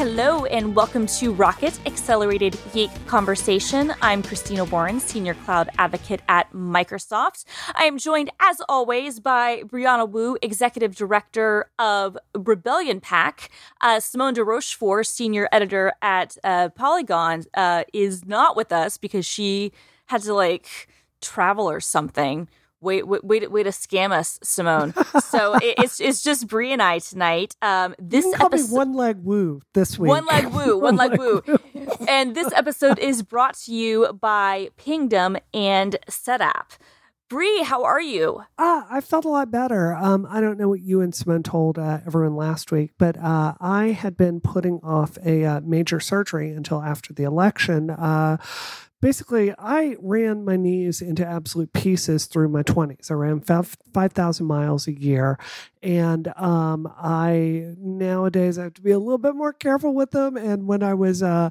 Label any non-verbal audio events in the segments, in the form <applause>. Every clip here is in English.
Hello, and welcome to Rocket Accelerated Geek Conversation. I'm Christina Warren, Senior Cloud Advocate at Microsoft. I am joined, as always, by Brianna Wu, Executive Director of Rebellion PAC. Uh, Simone de Rochefort, Senior Editor at uh, Polygon, uh, is not with us because she had to like travel or something. Wait, wait, wait, way to scam us, Simone. So <laughs> it, it's it's just Brie and I tonight. Um, this you episode, one leg woo this week. one leg woo, <laughs> one leg woo. And this episode is brought to you by Pingdom and Setapp. Brie, how are you? Ah, I felt a lot better. Um, I don't know what you and Simone told uh, everyone last week, but uh, I had been putting off a uh, major surgery until after the election. Basically, I ran my knees into absolute pieces through my 20s. I ran 5,000 miles a year. And um, I nowadays I have to be a little bit more careful with them. And when I was uh,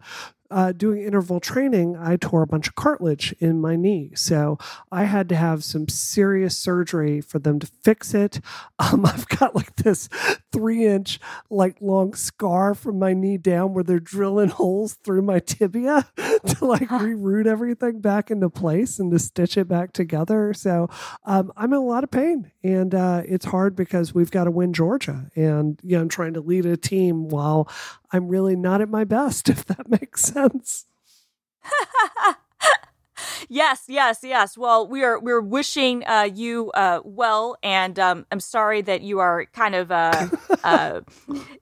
uh, doing interval training, I tore a bunch of cartilage in my knee. So I had to have some serious surgery for them to fix it. <laughs> Um, I've got like this three inch, like long scar from my knee down where they're drilling <laughs> holes through my tibia <laughs> to like reroute everything back into place and to stitch it back together. So um, I'm in a lot of pain. And uh, it's hard because we've got to win Georgia. And, you know, I'm trying to lead a team while I'm really not at my best, <laughs> if that makes sense. <laughs> yes, yes, yes. Well, we are we're wishing uh, you uh, well, and um, I'm sorry that you are kind of uh, <laughs> uh,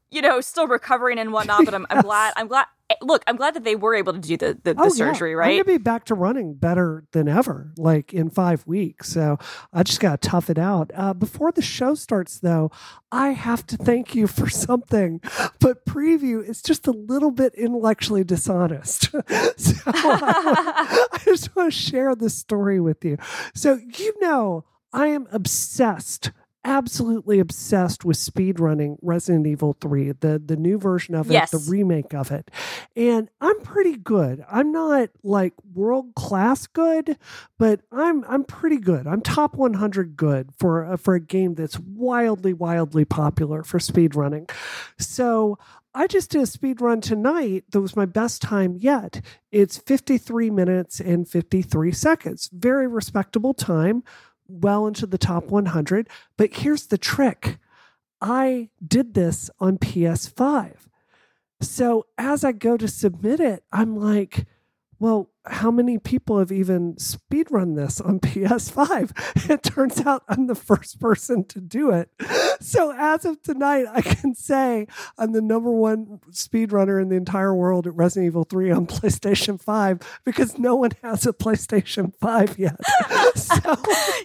you know still recovering and whatnot. But I'm, I'm glad I'm glad look, I'm glad that they were able to do the, the, the oh, surgery, yeah. right? I'm going to be back to running better than ever, like in five weeks. So I just got to tough it out. Uh, before the show starts, though, I have to thank you for <laughs> something, but preview is just a little bit intellectually dishonest. <laughs> so I, <laughs> I just want to share this story with you. So, you know, I am obsessed absolutely obsessed with speedrunning Resident Evil 3, the, the new version of it, yes. the remake of it. And I'm pretty good. I'm not like world class good, but I'm I'm pretty good. I'm top 100 good for a, for a game that's wildly wildly popular for speedrunning. So I just did a speed run tonight. That was my best time yet. It's 53 minutes and 53 seconds. Very respectable time well into the top 100. But here's the trick I did this on PS5. So as I go to submit it, I'm like, well, how many people have even speedrun this on <laughs> PS5? It turns out I'm the first person to do it. So as of tonight, I can say I'm the number one speedrunner in the entire world at Resident Evil 3 on <laughs> PlayStation 5 because no one has a PlayStation 5 yet. <laughs> So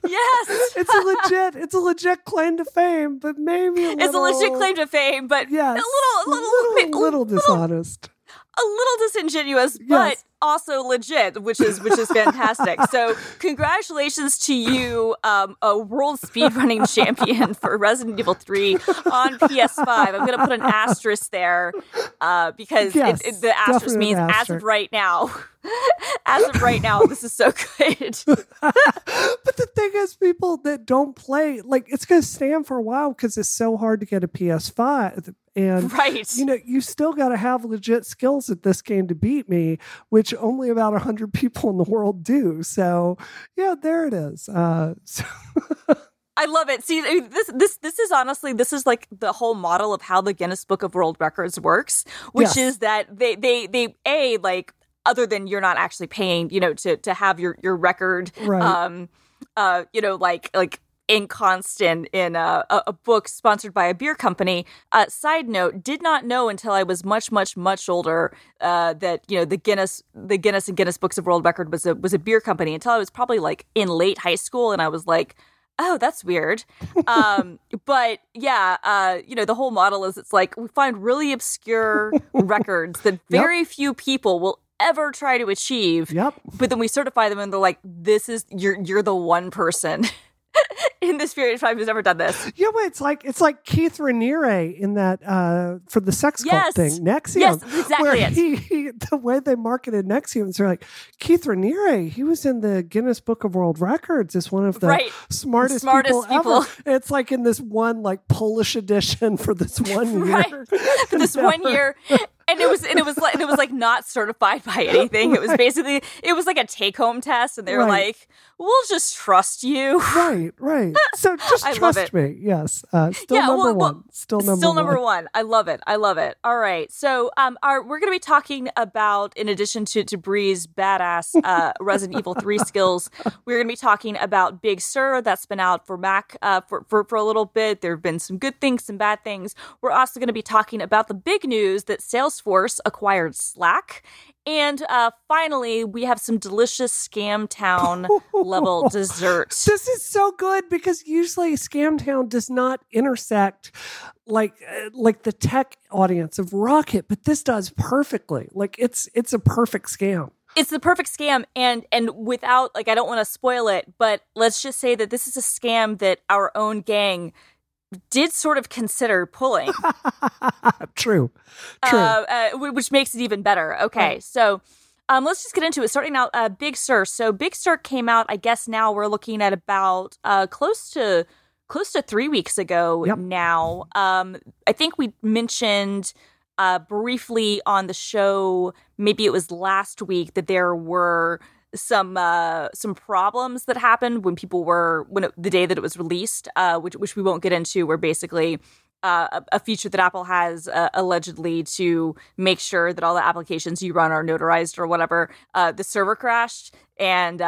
yes, it's a legit, it's a legit claim to fame, but maybe a little, it's a legit claim to fame, but yes, a little, a little, little, little dishonest a little disingenuous, but Yes. also legit, which is which is fantastic. <laughs> so, congratulations to you, um, a world speedrunning champion <laughs> for Resident Evil Three on PS5. I'm going to put an asterisk there uh, because Yes, it, it, the asterisk means as of right now. <laughs> As of right now, this is so good. but the thing is, people that don't play, like, it's going to stand for a while because it's so hard to get a PS5. And, Right. you know, you still got to have legit skills at this game to beat me, which only about 100 <laughs> people in the world do. So, yeah, there it is. Uh, so <laughs> I love it. See, this this this is honestly this is like the whole model of how the Guinness Book of World Records works, which Yes. is that they they they a like other than you're not actually paying, you know, to to have your your record, Right. um, uh, you know, like like in constant in a, a, a book sponsored by a beer company. Uh, side note: did not know until I was much much much older uh, that you know the Guinness the Guinness and Guinness Books of World Record was a was a beer company until I was probably like in late high school, and I was like oh that's weird um <laughs> but yeah uh you know the whole model is it's like we find really obscure <laughs> records that very few people will ever try to achieve Yep. but then we certify them and they're like this is you're you're the one person <laughs> in this period of time who's ever done this Yeah, but it's like it's like Keith Raniere in that uh for the sex cult Yes. thing, NXIVM. Yes, exactly Where he, he the way they marketed NXIVM, is they're like Keith Raniere. He was in the Guinness Book of World Records as one of the Right. smartest, Smartest people, people. ever. It's like in this one like Polish edition for this <laughs> one year. Right. <laughs> for this one year and it was and it was like and it was like not certified by anything. It was <laughs> basically it was like a take home test, and they were Right. like, "We'll just trust you." Right, right. So <laughs> just trust me. Yes. Uh, still Yeah, number well, well, one. Still number Still number one. one. I love it. I love it. All right. So, um, our, we're going to be talking about, in addition to to Bree's badass uh, <laughs> Resident Evil Three skills, we're going to be talking about Big Sur. That's been out for Mac uh, for, for for a little bit. There have been some good things, some bad things. We're also going to be talking about the big news that Salesforce acquired Slack. And uh, finally, we have some delicious Scam Town level <laughs> dessert. This is so good because usually Scam Town does not intersect like uh, like the tech audience of Rocket, but this does perfectly. Like it's it's a perfect scam. it's the perfect scam and and without like i don't want to spoil it but let's just say that this is a scam that our own gang did sort of consider pulling <laughs> True. True. uh, uh, which makes it even better okay so um, let's just get into it. Starting out, uh, Big Sur. So Big Sur came out. I guess now we're looking at about uh, close to close to three weeks ago. Yep. Now, um, I think we mentioned uh, briefly on the show. Maybe it was last week that there were some uh, some problems that happened when people were when it, the day that it was released, uh, which which we won't get into. Where basically uh, a, feature that Apple has uh, allegedly to make sure that all the applications you run are notarized or whatever. Uh, the server crashed and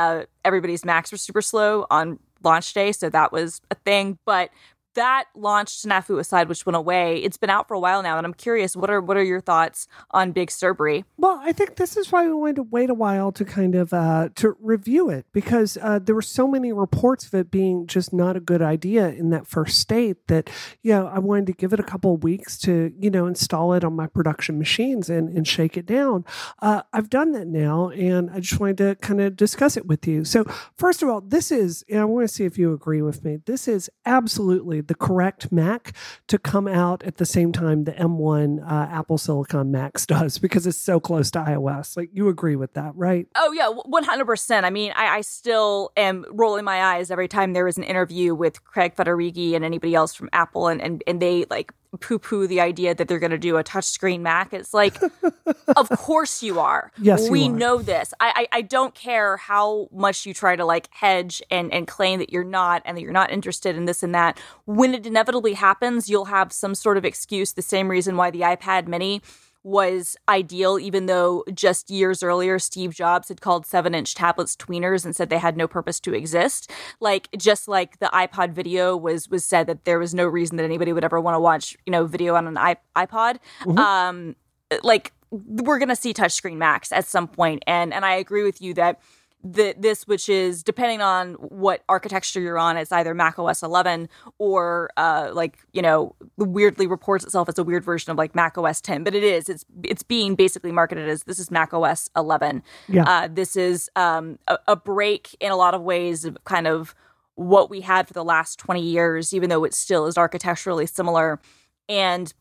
everybody's Macs were super slow on launch day, so that was a thing. But that launched Snafu aside, which went away. It's been out for a while now, and I'm curious what are what are your thoughts on Big Surbery? Well, I think this is why we wanted to wait a while to kind of uh, to review it because uh, there were so many reports of it being just not a good idea in that first state that you know I wanted to give it a couple of weeks to you know install it on my production machines and, and shake it down. Uh, I've done that now, and I just wanted to kind of discuss it with you. So first of all, this is and I want to see if you agree with me. This is absolutely the correct Mac to come out at the same time the M1 uh, Apple Silicon Macs <laughs> does because it's so close to iOS. Like you agree with that, right? Oh yeah, one hundred percent. I mean, I, I still am rolling my eyes every time there is an interview with Craig Federighi and anybody else from Apple, and and, and they like poo poo the idea that they're going to do a touchscreen Mac. It's like, <laughs> of course you are. Yes, we are. know this. I, I I don't care how much you try to like hedge and and claim that you're not and that you're not interested in this and that. When it inevitably happens, you'll have some sort of excuse. The same reason why the iPad Mini was ideal, even though just years earlier, Steve Jobs had called seven inch tablets tweeners and said they had no purpose to exist. Like, just like the iPod video was, was said that there was no reason that anybody would ever want to watch, you know, video on an iP- iPod. Um, like, we're going to see touchscreen Macs at some point. And, and I agree with you that the, this, which is depending on what architecture you're on, it's either Mac OS 11 or uh, like you know weirdly reports itself as a weird version of like Mac OS 10, but it is. It's it's being basically marketed as this is Mac OS 11. Yeah. Uh, this is um, a, a break in a lot of ways of kind of what we had for the last 20 years, even though it still is architecturally similar, and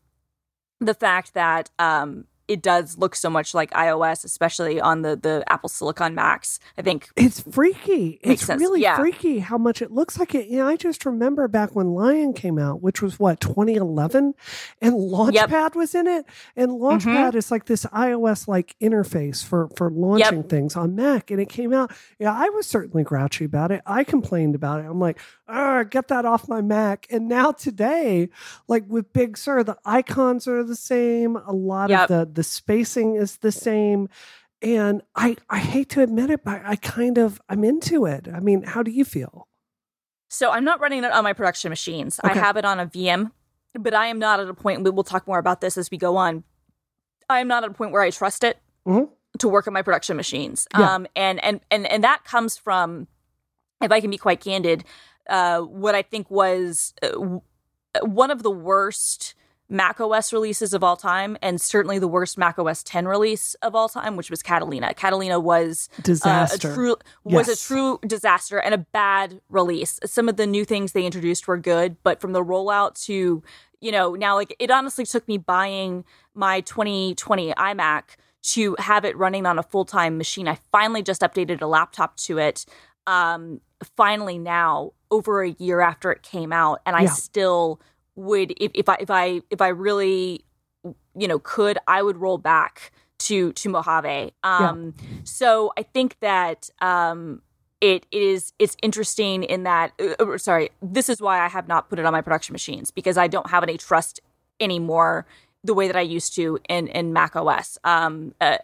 the fact that um, it does look so much like iOS, especially on the the Apple Silicon Macs. I think It's freaky. It's sense. really Yeah. freaky how much it looks like it. You know, I just remember back when Lion came out, which was what 2011, and Launchpad was in it. And Mm-hmm. Launchpad is like this iOS like interface for for launching things on Mac. And it came out. Yeah, I was certainly grouchy about it. I complained about it. I'm like, "Ah, get that off my Mac. And now today, like with Big Sur, the icons are the same. A lot Yep. of the the spacing is the same and I I hate to admit it, but I kind of I'm into it. I mean, how do you feel? So I'm not running it on my production machines. I have it on a VM, but I am not at a point. we- We'll talk more about this as we go on. I am not at a point where I trust it Mhm. to work on my production machines. Yeah. Um, and and and and that comes from, if I can be quite candid, uh, what I think was uh, w- one of the worst Mac OS releases of all time, and certainly the worst Mac OS 10 release of all time, which was Catalina. Catalina was Disaster. uh, a true was Yes. a true disaster and a bad release. Some of the new things they introduced were good, but from the rollout to you know now like it honestly took me buying my 2020 iMac to have it running on a full time machine. I finally just updated a laptop to it. Um, finally now over a year after it came out, and I Yeah. still would if, if I if I if I really you know, could I would roll back to to Mojave. Um, yeah. So I think that um, it is it's interesting in that. Uh, uh, sorry, this is why I have not put it on my production machines because I don't have any trust anymore the way that I used to in in Mac OS. Um, uh,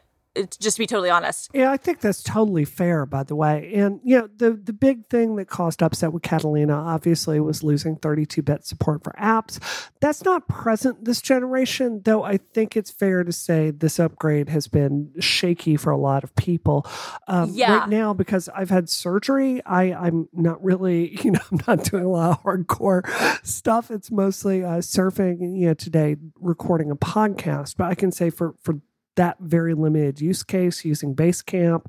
just to be totally honest. Yeah, I think that's totally fair, by the way. And you know, the the big thing that caused upset with Catalina obviously was losing 32-bit support for apps. That's not present this generation, though. I think it's fair to say this upgrade has been shaky for a lot of people. Um, yeah. Right now, because I've had surgery, I I'm not really, <laughs> you know, I'm not doing a lot of hardcore stuff. It's mostly uh, surfing. You know, today recording a podcast, but I can say for for that very limited use case using Basecamp,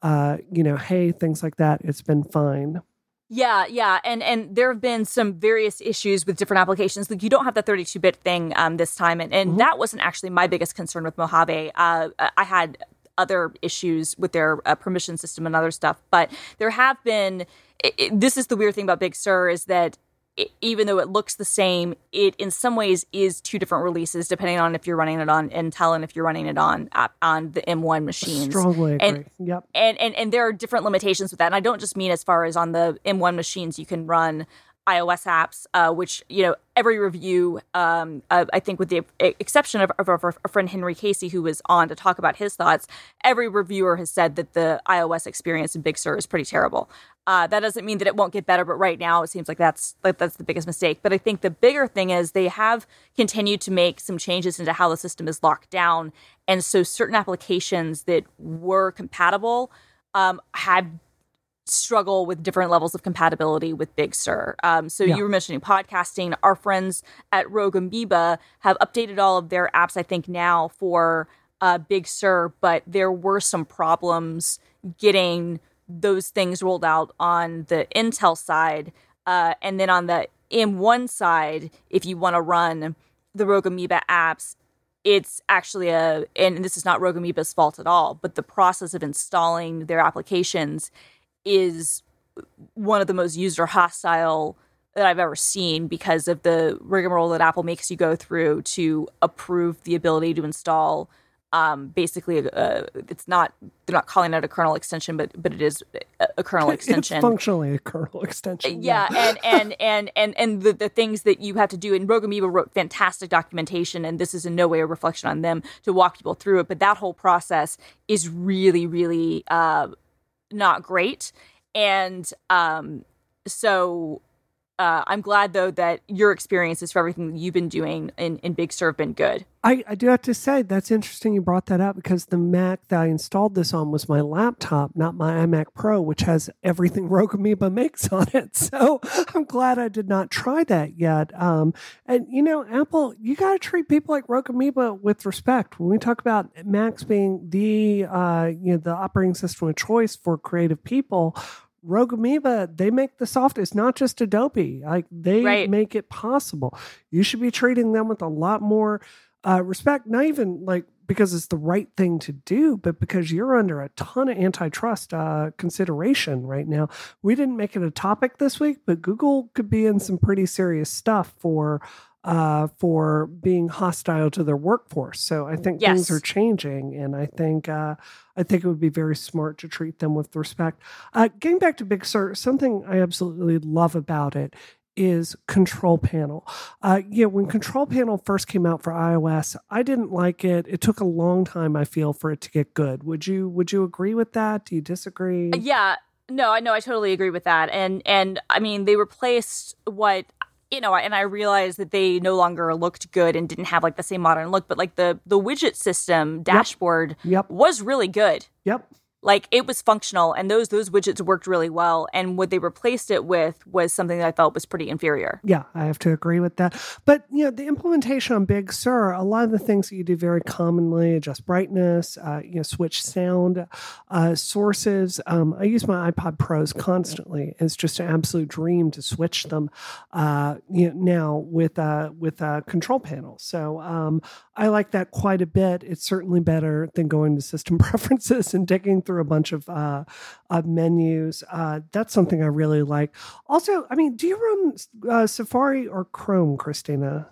uh, you know, hey, things like that, it's been fine. Yeah, yeah, and and there have been some various issues with different applications. Like you don't have the 32-bit thing um, this time, and, and mm-hmm. that wasn't actually my biggest concern with Mojave. Uh, I had other issues with their uh, permission system and other stuff, but there have been. It, it, this is the weird thing about Big Sur is that it, even though it looks the same, it in some ways is two different releases, depending on if you're running it on Intel and if you're running it on on the M1 machines. Strongly agree. And, yep. And, and and there are different limitations with that. And I don't just mean as far as on the M1 machines you can run iOS apps, uh, which you know every review, um, uh, I think with the exception of, of, our friend Henry Casey, who was on to talk about his thoughts, every reviewer has said that the iOS experience in Big Sur is pretty terrible. Uh, that doesn't mean that it won't get better, but right now it seems like that's like that's the biggest mistake. But I think the bigger thing is they have continued to make some changes into how the system is locked down, and so certain applications that were compatible um, had struggle with different levels of compatibility with Big Sur. Um, so yeah. you were mentioning podcasting. Our friends at Rogue Amoeba have updated all of their apps, I think, now for uh, Big Sur, but there were some problems getting those things rolled out on the Intel side. Uh, and then on the M1 side, if you want to run the Rogue Amoeba apps, it's actually a, and this is not Rogue Amoeba's fault at all, but the process of installing their applications is one of the most user hostile that I've ever seen because of the rigmarole that Apple makes you go through to approve the ability to install. Um, basically, uh, it's not they're not calling it a kernel extension, but but it is a, kernel <laughs> extension. It's functionally a kernel extension. Yeah, yeah. and <laughs> and and and and the, the things that you have to do. And Rogue Amoeba wrote fantastic documentation, and this is in no way a reflection on them to walk people through it. But that whole process is really, really uh, not great. And um, so uh, I'm glad though that your experiences for everything that you've been doing in, in Big Sur have been good. I, I do have to say that's interesting you brought that up because the Mac that I installed this on was my laptop, not my iMac Pro, which has everything <laughs> Rogue Amoeba makes on it. So I'm glad I did not try that yet. Um, and you know, Apple, you got to treat people like Rogue Amoeba with respect. When we talk about Macs being the uh, you know the operating system of choice for creative people, Rogue Amoeba, they make the software. It's not just Adobe. Like they right. make it possible. You should be treating them with a lot more uh, respect. Not even like because it's the right thing to do, but because you're under a ton of antitrust uh, consideration right now. We didn't make it a topic this week, but Google could be in some pretty serious stuff for uh, for being hostile to their workforce. So I think yes. things are changing, and I think uh, I think it would be very smart to treat them with respect. Uh, getting back to Big Sur, something I absolutely love about it is Control Panel. Uh, yeah, when Control Panel first came out for iOS, I didn't like it. It took a long time, I feel, for it to get good. Would you Would you agree with that? Do you disagree? Yeah, no, I know I totally agree with that. And and I mean, they replaced what you know, and I realized that they no longer looked good and didn't have like the same modern look, but like the the widget system dashboard yep. Yep. was really good. Yep like it was functional and those those widgets worked really well and what they replaced it with was something that i felt was pretty inferior. Yeah i have to agree with that. But you know the implementation on big sur a lot of the things that you do very commonly adjust brightness uh, you know switch sound uh, sources um, i use my AirPod Pros constantly. It's just an absolute dream to switch them uh, you know, now with uh, with uh, control panels. So um, i like that quite a bit it's certainly better than going to system <laughs> preferences and digging through a bunch of uh, uh, menus. Uh, that's something I really like. Also, I mean, do you run uh, Safari or Chrome, Christina?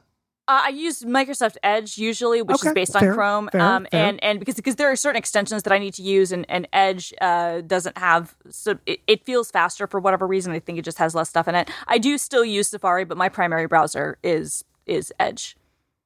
Uh, I use Microsoft Edge usually, which okay, is based on Chrome, fair, um, fair. and and because because there are certain extensions that I need to use, and, and Edge uh, doesn't have, so it, it, feels faster for whatever reason. I think it just has less stuff in it. I do still use Safari, but my primary browser is is Edge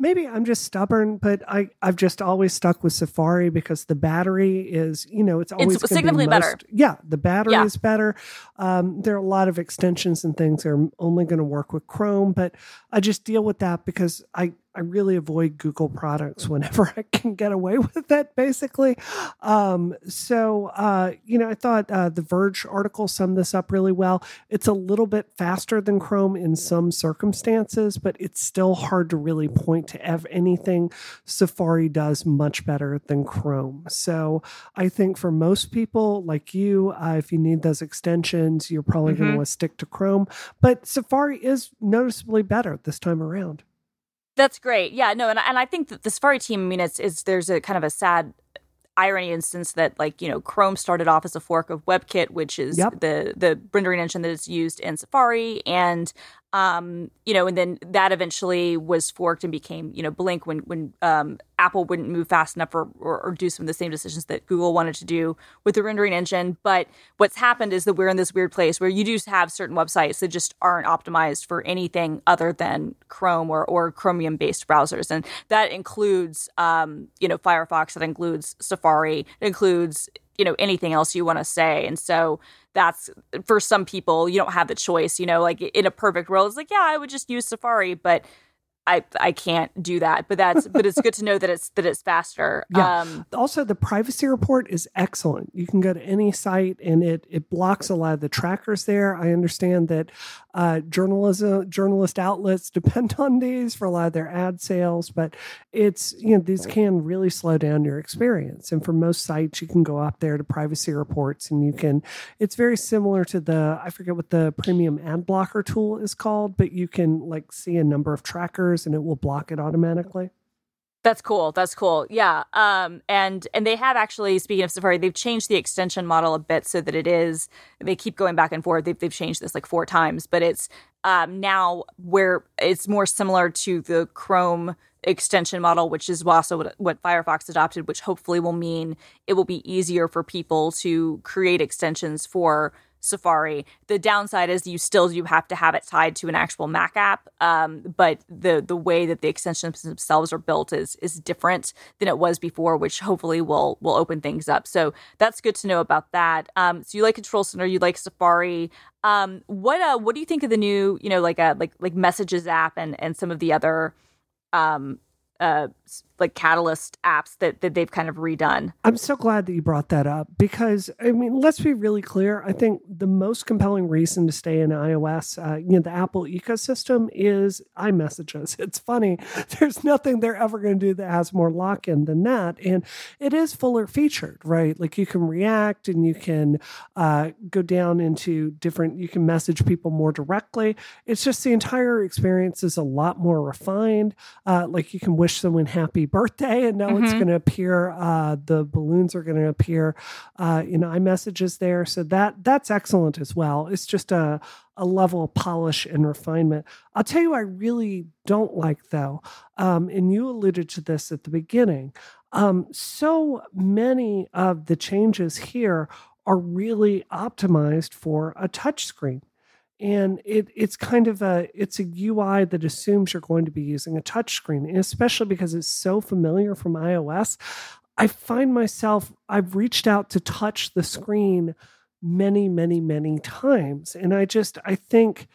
maybe I'm just stubborn, but I I've just always stuck with Safari because the battery is you know it's always it's significantly most, better. Yeah, the battery yeah. is better. Um, there are a lot of extensions and things that are only going to work with Chrome, but I just deal with that because I I really avoid Google products whenever <laughs> I can get away with it, basically. Um, so, uh, you know, I thought uh, the Verge article summed this up really well. It's a little bit faster than Chrome in some circumstances, but it's still hard to really point to ev- anything Safari does much better than Chrome. So, I think for most people like you, uh, if you need those extensions, you're probably mm-hmm. going to want to stick to Chrome. But Safari is noticeably better this time around. That's great. Yeah, no, and and I think that the Safari team. I mean, it's it's there's a kind of a sad irony instance that like you know Chrome started off as a fork of WebKit, which is yep. the the rendering engine that is used in Safari, and um, you know, and then that eventually was forked and became, you know, Blink when when um, Apple wouldn't move fast enough or, or, or, do some of the same decisions that Google wanted to do with the rendering engine. But what's happened is that we're in this weird place where you do have certain websites that just aren't optimized for anything other than Chrome or, or Chromium based browsers, and that includes, um, you know, Firefox, that includes Safari, it includes you know anything else you want to say. And so that's for some people you don't have the choice you know like in a perfect world it's like yeah i would just use safari but I I can't do that, but that's but it's good to know that it's that it's faster. <laughs> Yeah. Um, also, the privacy report is excellent. You can go to any site and it it blocks a lot of the trackers there. I understand that uh, journalism journalist outlets <laughs> depend on these for a lot of their ad sales, but it's you know these can really slow down your experience. And for most sites, you can go up there to privacy reports and you can. It's very similar to the I forget what the premium ad blocker tool is called, but you can like see a number of trackers and it will block it automatically. That's cool. That's cool. Yeah. Um, and and they have actually, speaking of Safari, they've changed the extension model a bit so that it is. They keep going back and forth. They've they've changed this like four times, but it's um, now where it's more similar to the Chrome extension model, which is also what, what Firefox adopted, which hopefully will mean it will be easier for people to create extensions for Safari. The downside is you still do have to have it tied to an actual Mac app, um, but the the way that the extensions themselves are built is is different than it was before, which hopefully will will open things up. So that's good to know about that. Um, so you like Control Center, you like Safari. Um, what uh, what do you think of the new, you know, like a uh, like like Messages app and and some of the other um, uh, like Catalyst apps that, that they've kind of redone. I'm so glad that you brought that up because I mean, let's be really clear. I think the most compelling reason to stay in iOS, uh, you know, the Apple ecosystem is iMessages. <laughs> It's funny. There's nothing they're ever going to do that has more lock in than that. And it is fuller featured, right? Like you can react and you can uh, go down into different, you can message people more directly. It's just the entire experience is a lot more refined. Uh, like you can wish someone happy birthday, and now mm-hmm. it's going to appear. Uh, the balloons are going to appear uh, in iMessages there, so that that's excellent as well. It's just a a level of polish and refinement. I'll tell you, I really don't like though, um, and you alluded to this at the beginning. Um, so many of the changes here are really optimized for a touchscreen and it it's kind of a it's a UI that assumes you're going to be using a touchscreen, and especially because it's so familiar from iOS. I find myself I've reached out to touch the screen many, many, many times, and I just I think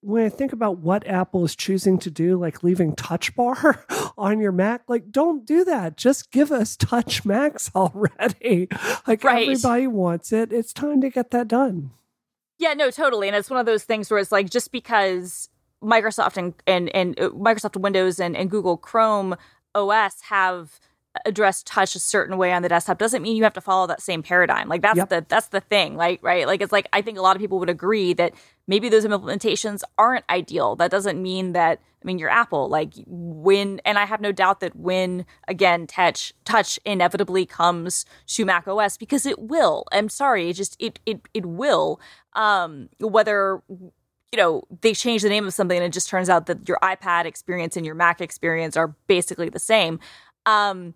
when I think about what Apple is choosing to do, like leaving Touch Bar <laughs> on your Mac, like don't do that. Just give us Touch Macs <laughs> already. Like right. everybody wants it. It's time to get that done. Yeah, no, totally. And it's one of those things where it's like just because Microsoft and and, and uh, Microsoft Windows and, and Google Chrome OS have addressed touch a certain way on the desktop doesn't mean you have to follow that same paradigm. Like that's yep. the that's the thing. Like right, like it's like I think a lot of people would agree that maybe those implementations aren't ideal. That doesn't mean that I mean, you're Apple. Like when, and I have no doubt that when again touch touch inevitably comes to Mac OS because it will. I'm sorry, it just it it it will. Um, whether you know, they change the name of something and it just turns out that your iPad experience and your Mac experience are basically the same. Um,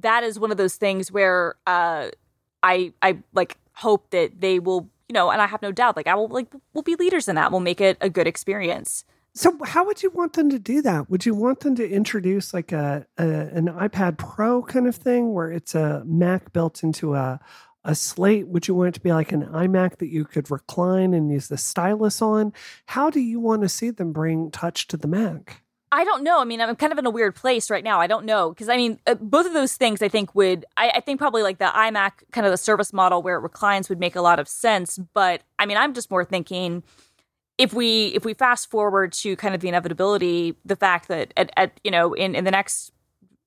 that is one of those things where uh, I I like hope that they will, you know, and I have no doubt, like I will like we'll be leaders in that. We'll make it a good experience. So, how would you want them to do that? Would you want them to introduce like a, a an iPad Pro kind of thing, where it's a Mac built into a a slate? Would you want it to be like an iMac that you could recline and use the stylus on? How do you want to see them bring touch to the Mac? I don't know. I mean, I'm kind of in a weird place right now. I don't know because I mean, uh, both of those things I think would. I, I, think probably like the iMac kind of the service model where it reclines would make a lot of sense. But I mean, I'm just more thinking if we if we fast forward to kind of the inevitability, the fact that at, at you know in in the next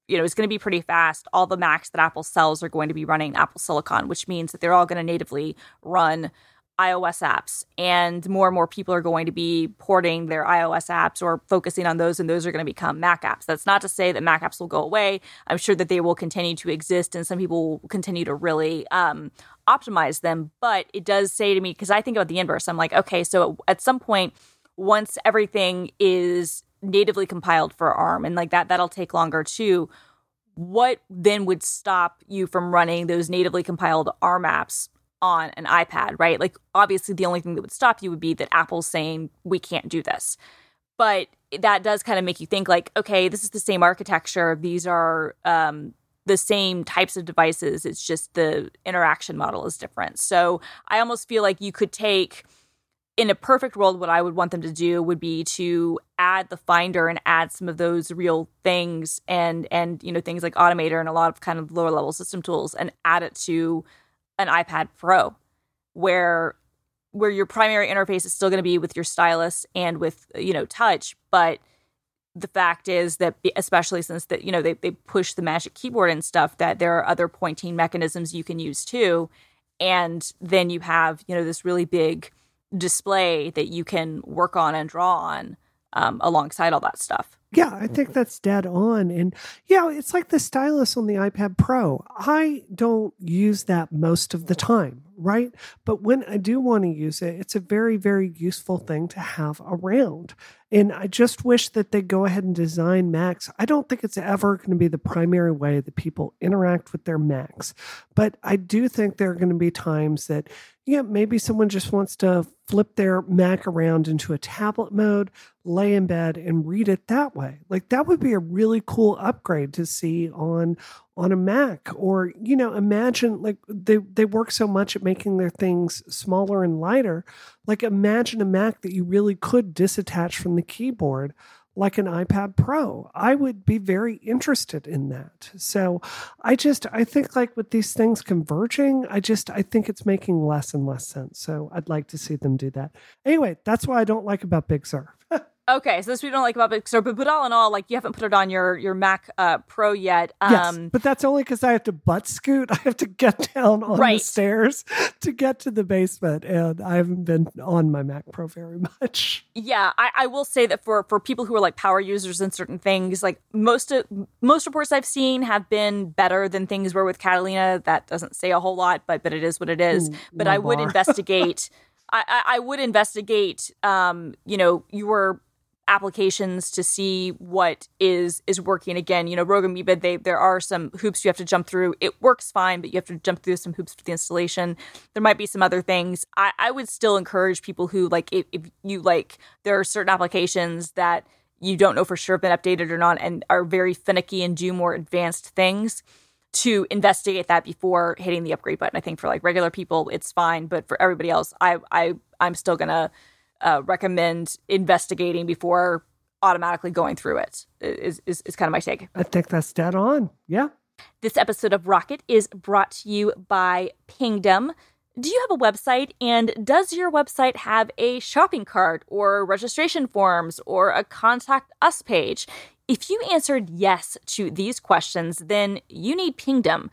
you know, is going to be pretty fast. All the Macs that Apple sells are going to be running Apple Silicon, which means that they're all going to natively run iOS apps. And more and more people are going to be porting their iOS apps or focusing on those, and those are going to become Mac apps. That's not to say that Mac apps will go away. I'm sure that they will continue to exist, and some people will continue to really um, optimize them. But it does say to me, because I think about the inverse, I'm like, okay, so at some point, once everything is natively compiled for ARM and like that that'll take longer too. What then would stop you from running those natively compiled ARM apps on an iPad, right? Like obviously the only thing that would stop you would be that Apple's saying we can't do this. But that does kind of make you think like, okay, this is the same architecture. These are um, the same types of devices. It's just the interaction model is different. So I almost feel like you could take in a perfect world, what I would want them to do would be to add the finder and add some of those real things and and you know things like Automator and a lot of kind of lower level system tools and add it to an iPad Pro, where where your primary interface is still going to be with your stylus and with you know touch, but the fact is that especially since that you know they, they push the magic keyboard and stuff that there are other pointing mechanisms you can use too and then you have you know this really big display that you can work on and draw on um, alongside all that stuff. Yeah, I think that's dead on. And yeah, it's like the stylus on the iPad Pro. I don't use that most of the time, right? But when I do want to use it, it's a very, very useful thing to have around. And I just wish that they go ahead and design Macs. I don't think it's ever going to be the primary way that people interact with their Macs. But I do think there are going to be times that, yeah, maybe someone just wants to flip their Mac around into a tablet mode, lay in bed and read it that way. Like that would be a really cool upgrade to see on on a Mac or you know imagine like they they work so much at making their things smaller and lighter like imagine a Mac that you really could disattach from the keyboard like an iPad Pro. I would be very interested in that. So I just I think like with these things converging, I just I think it's making less and less sense. So I'd like to see them do that. Anyway, that's what I don't like about Big Sur. <laughs> Okay, so this we don't like about Big Sur, but, but all in all, like you haven't put it on your your Mac uh, Pro yet. Um, yes, but that's only because I have to butt scoot. <laughs> I have to get down on right. the stairs <laughs> to get to the basement, and I haven't been on my Mac Pro very <laughs> much. Yeah, I, I will say that for for people who are like power users in certain things, like most of most reports I've seen have been better than things were with Catalina. That doesn't say a whole lot, but but it is what it is. Ooh, but I would investigate. I, I, would investigate, um, you know, your applications to see what is is working. Again you know rogue amoeba they there are some hoops you have to jump through. It works fine but you have to jump through some hoops for the installation. There might be some other things. I, I would still encourage people who like if, if you like there are certain applications that you don't know for sure have been updated or not and are very finicky and do more advanced things to investigate that before hitting the upgrade button. I think for like regular people it's fine but for everybody else i i i'm still gonna uh, recommend investigating before automatically going through it is, is, is kind of my take. I think that's dead on. Yeah. This episode of Rocket is brought to you by Pingdom. Do you have a website and does your website have a shopping cart or registration forms or a contact us page? If you answered yes to these questions, then you need Pingdom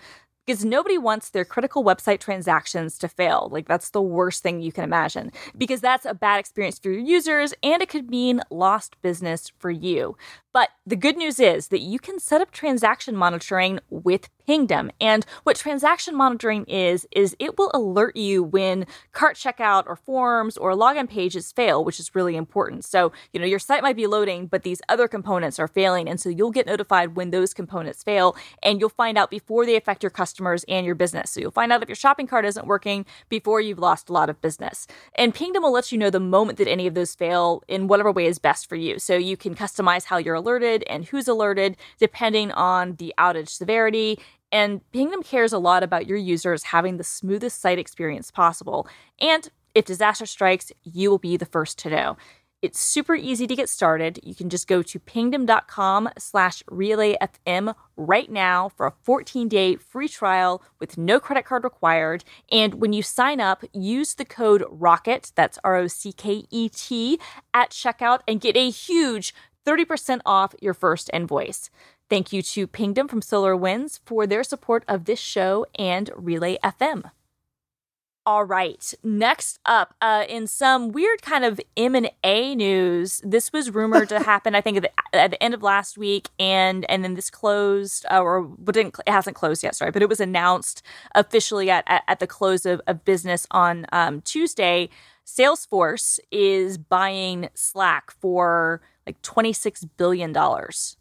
because nobody wants their critical website transactions to fail. Like, that's the worst thing you can imagine because that's a bad experience for your users and it could mean lost business for you. But the good news is that you can set up transaction monitoring with Pingdom. And what transaction monitoring is, is it will alert you when cart checkout or forms or login pages fail, which is really important. So, you know, your site might be loading, but these other components are failing. And so you'll get notified when those components fail and you'll find out before they affect your customers and your business. So you'll find out if your shopping cart isn't working before you've lost a lot of business. And Pingdom will let you know the moment that any of those fail in whatever way is best for you. So you can customize how you're alerted and who's alerted depending on the outage severity. And Pingdom cares a lot about your users having the smoothest site experience possible. And if disaster strikes, you will be the first to know. It's super easy to get started. You can just go to pingdom.com slash relayfm right now for a 14-day free trial with no credit card required. And when you sign up, use the code ROCKET, that's R-O-C-K-E-T, at checkout and get a huge 30% off your first invoice. Thank you to Pingdom from SolarWinds for their support of this show and Relay FM. All right. Next up, uh, in some weird kind of M and A news, this was rumored to <laughs> happen. I think at the, at the, end of last week, and and then this closed, uh, or but didn't it hasn't closed yet. Sorry, but it was announced officially at at, at the close of, of business on um, Tuesday. Salesforce is buying Slack for like twenty six billion dollars.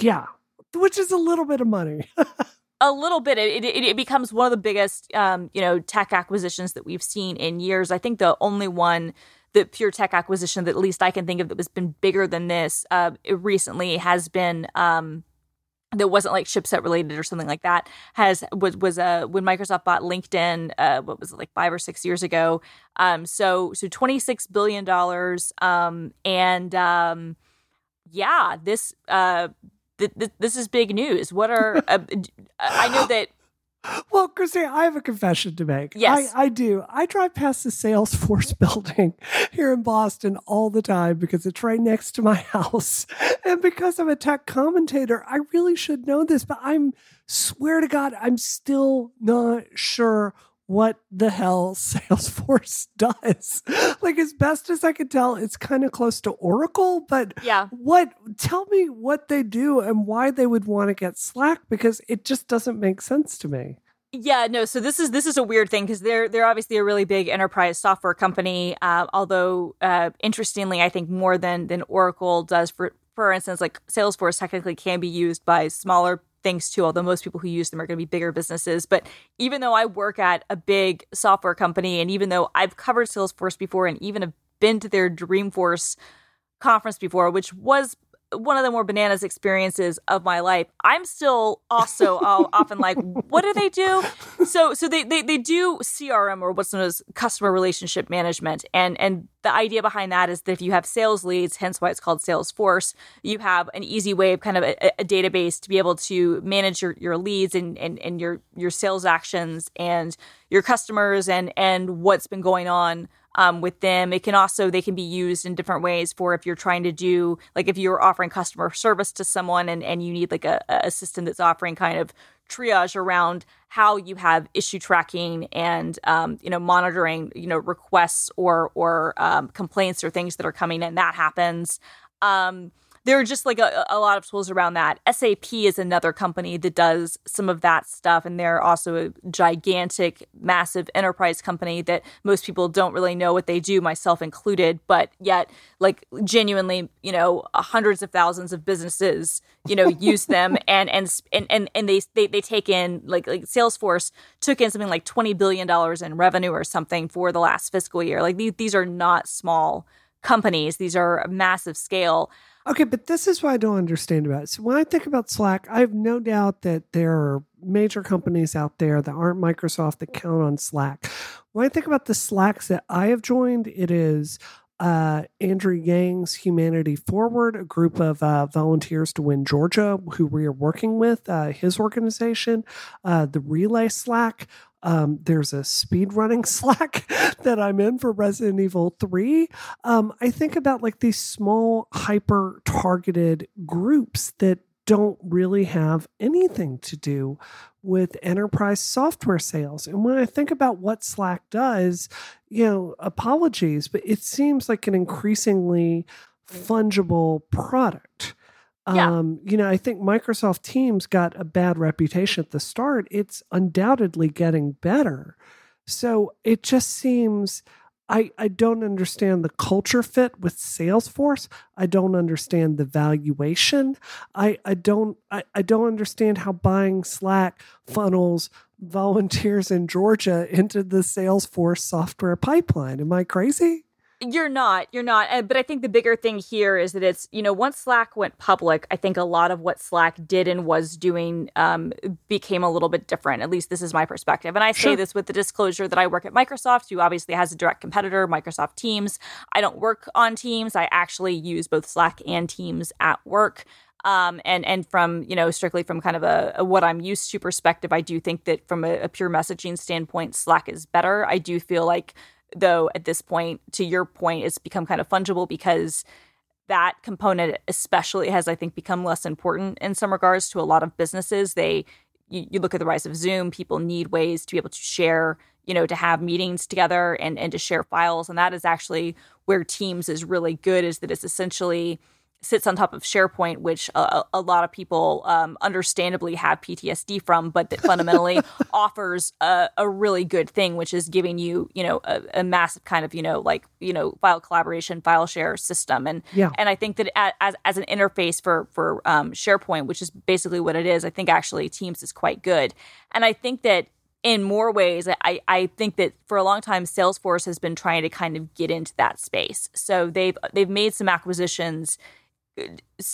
Yeah, which is a little bit of money. <laughs> a little bit it, it, it, becomes one of the biggest um, you know tech acquisitions that we've seen in years i think the only one the pure tech acquisition that at least i can think of that has been bigger than this uh, recently has been um, that wasn't like chipset related or something like that has was was uh when Microsoft bought LinkedIn uh what was it like 5 or 6 years ago um so so 26 billion dollars um and um yeah this uh th- th- this is big news. What are uh, I know that. Well, Christine, I have a confession to make. Yes, I, I do. I drive past the Salesforce <laughs> building here in Boston all the time because it's right next to my <laughs> house, and because I'm a tech commentator, I really should know this, but I'm swear to God, I'm still not sure what the hell <laughs> Salesforce does. like as best as I can tell, it's kind of close to Oracle, but yeah. What tell me what they do and why they would want to get Slack because it just doesn't make sense to me. Yeah, no. So this is this is a weird thing because they're they're obviously a really big enterprise software company. Uh, although uh, interestingly, I think more than than Oracle does for for instance, like Salesforce technically can be used by smaller things too, although most people who use them are going to be bigger businesses. But even though I work at a big software company, and even though I've covered Salesforce before and even have been to their Dreamforce conference before, which was one of the more bananas experiences of my life. I'm still also <laughs> often like, what do they do? So, so they, they they do CRM or what's known as customer relationship management, and and the idea behind that is that if you have sales leads, hence why it's called Salesforce, you have an easy way of kind of a, a database to be able to manage your, your leads and, and and your your sales actions and your customers and and what's been going on um, with them. It can also they can be used in different ways for if you're trying to do like if you're offering customer service to someone and and you need like a, a system that's offering kind of triage around how you have issue tracking and um, you know monitoring you know requests or or um, complaints or things that are coming in that happens um, there are just like a, a, lot of tools around that. SAP is another company that does some of that stuff, and they're also a gigantic, massive enterprise company that most people don't really know what they do, myself included. But yet, like genuinely, you know, hundreds of thousands of businesses, you know, use them, <laughs> and and and and, and they, they they take in like like Salesforce took in something like twenty billion dollars in revenue or something for the last fiscal year. Like these these are not small companies; these are massive scale. Okay, but this is what I don't understand about it. So when I think about Slack, I have no doubt that there are major companies out there that aren't Microsoft that count on Slack. When I think about the Slacks that I have joined, it is uh, Andrew Yang's Humanity Forward, a group of uh, volunteers to win Georgia who we are working with, uh, his organization, uh, the Relay Slack, um, there's a speed running <laughs> Slack that I'm in for Resident Evil 3. Um, I think about like these small, hyper targeted groups that don't really have anything to do with enterprise software sales. And when I think about what Slack does, you know, apologies, but it seems like an increasingly fungible product. Yeah. Um, you know, I think Microsoft Teams got a bad reputation at the start. It's undoubtedly getting better. So it just seems I, I don't understand the culture fit with Salesforce. I don't understand the valuation. I, I don't I, I don't understand how buying Slack funnels volunteers in Georgia into the Salesforce software pipeline. Am I crazy? You're not. You're not. But I think the bigger thing here is that it's, you know, once Slack went public, I think a lot of what Slack did and was doing um, became a little bit different. At least this is my perspective. And I say sure. this with the disclosure that I work at Microsoft, who obviously has a direct competitor, Microsoft Teams. I don't work on Teams. I actually use both Slack and Teams at work. Um, and and from you know strictly from kind of a, a, what I'm used to perspective, I do think that from a, a pure messaging standpoint, Slack is better. I do feel like though at this point to your point it's become kind of fungible because that component especially has i think become less important in some regards to a lot of businesses. They you, you, look at the rise of zoom people need ways to be able to share you know to have meetings together and and to share files and that is actually where teams is really good is that it's essentially sits on top of SharePoint, which a, a lot of people um, understandably have PTSD from, but that fundamentally <laughs> offers a, a, really good thing, which is giving you, you know, a, a, massive kind of, you know, like, you know, file collaboration, file share system. And, yeah. and I think that as, as an interface for, for um, SharePoint, which is basically what it is, I think actually Teams is quite good. And I think that in more ways, I, I think that for a long time, Salesforce has been trying to kind of get into that space. So they've they've made some acquisitions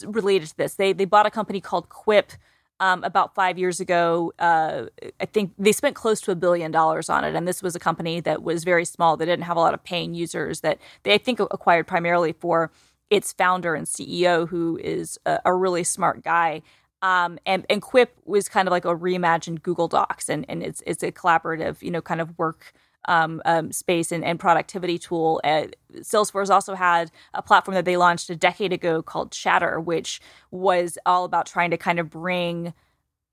related to this. They they bought a company called Quip um, about five years ago. Uh, I think they spent close to a billion dollars on it, and this was a company that was very small. That didn't have a lot of paying users. That they I think acquired primarily for its founder and CEO, who is a, a really smart guy. Um, and and Quip was kind of like a reimagined Google Docs, and and it's it's a collaborative, you know, kind of work um, um, space and, and, productivity tool. Uh, Salesforce also had a platform that they launched a decade ago called Chatter, which was all about trying to kind of bring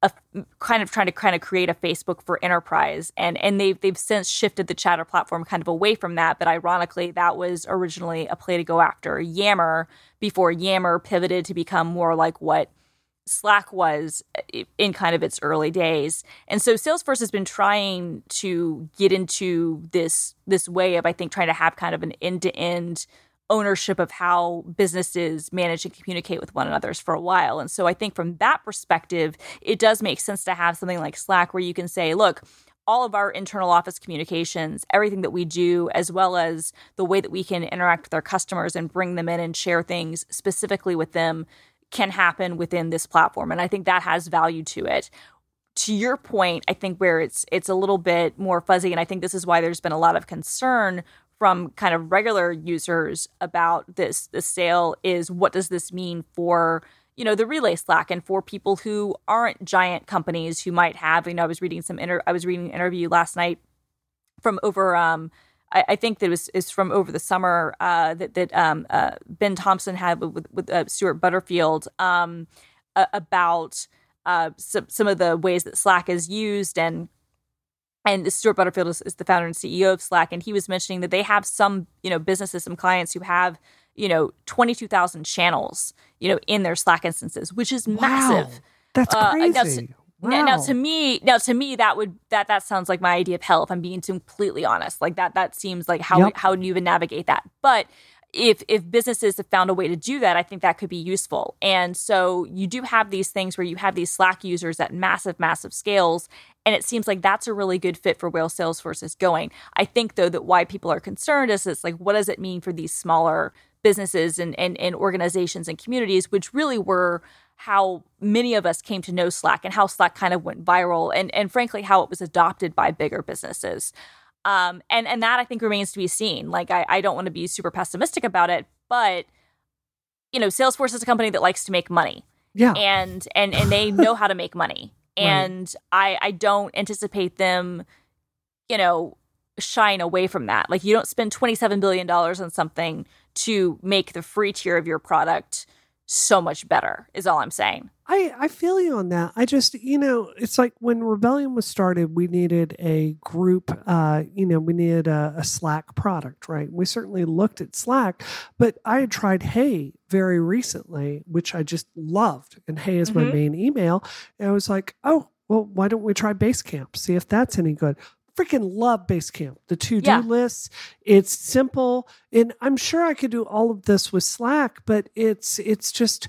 a kind of trying to kind of create a Facebook for enterprise, and and they've they've since shifted the Chatter platform kind of away from that. But ironically, that was originally a play to go after Yammer before Yammer pivoted to become more like what Slack was eh, in kind of its early days. And so Salesforce has been trying to get into this this way of I think trying to have kind of an end-to-end ownership of how businesses manage and communicate with one another for a while. And so I think from that perspective, it does make sense to have something like Slack where you can say, look, all of our internal office communications, everything that we do, as well as the way that we can interact with our customers and bring them in and share things specifically with them can happen within this platform and i think that has value to it. To your point i think where it's it's a little bit more fuzzy and i think this is why there's been a lot of concern from kind of regular users about this the sale is what does this mean for you know the relay slack and for people who aren't giant companies who might have you know i was reading some inter- i was reading an interview last night from over um I, I think that it was is from over the summer uh, that that um, uh, Ben Thompson had with, with uh, Stewart Butterfield um, about uh, some some of the ways that Slack is used and and Stewart Butterfield is, is, the founder and CEO of Slack, and he was mentioning that they have some, you know, businesses, some clients who have, you know, twenty two thousand channels, you know, in their Slack instances, which is wow. massive. That's crazy. Wow. Now, now, to me, now to me, that would that that sounds like my idea of hell. If I'm being completely honest, like that that seems like how yep. how do you even navigate that? But if if businesses have found a way to do that, I think that could be useful. And so you do have these things where you have these Slack users at massive, massive scales, and it seems like that's a really good fit for where Salesforce is going. I think though that why people are concerned is it's like what does it mean for these smaller businesses and and, and organizations and communities, which really were how many of us came to know Slack and how Slack kind of went viral and and frankly how it was adopted by bigger businesses. Um, and and that I think remains to be seen. Like I, I don't want to be super pessimistic about it, but you know, Salesforce is a company that likes to make money. Yeah. And and and they know how to make money. <laughs> And right. I I don't anticipate them, you know, shying away from that. Like you don't spend twenty seven billion dollars on something to make the free tier of your product so much better is all i'm saying I, I feel you on that. I just, you know, it's like when Rebellion was started, we needed a group, uh, you know, we needed a, a Slack product, right? We certainly looked at Slack, but I had tried Hey very recently, which I just loved. And Hey is mm-hmm. my main email. And I was like, oh, well, why don't we try Basecamp? See if that's any good freaking love Basecamp. The to do yeah. lists. It's simple, and I'm sure I could do all of this with Slack, but it's it's just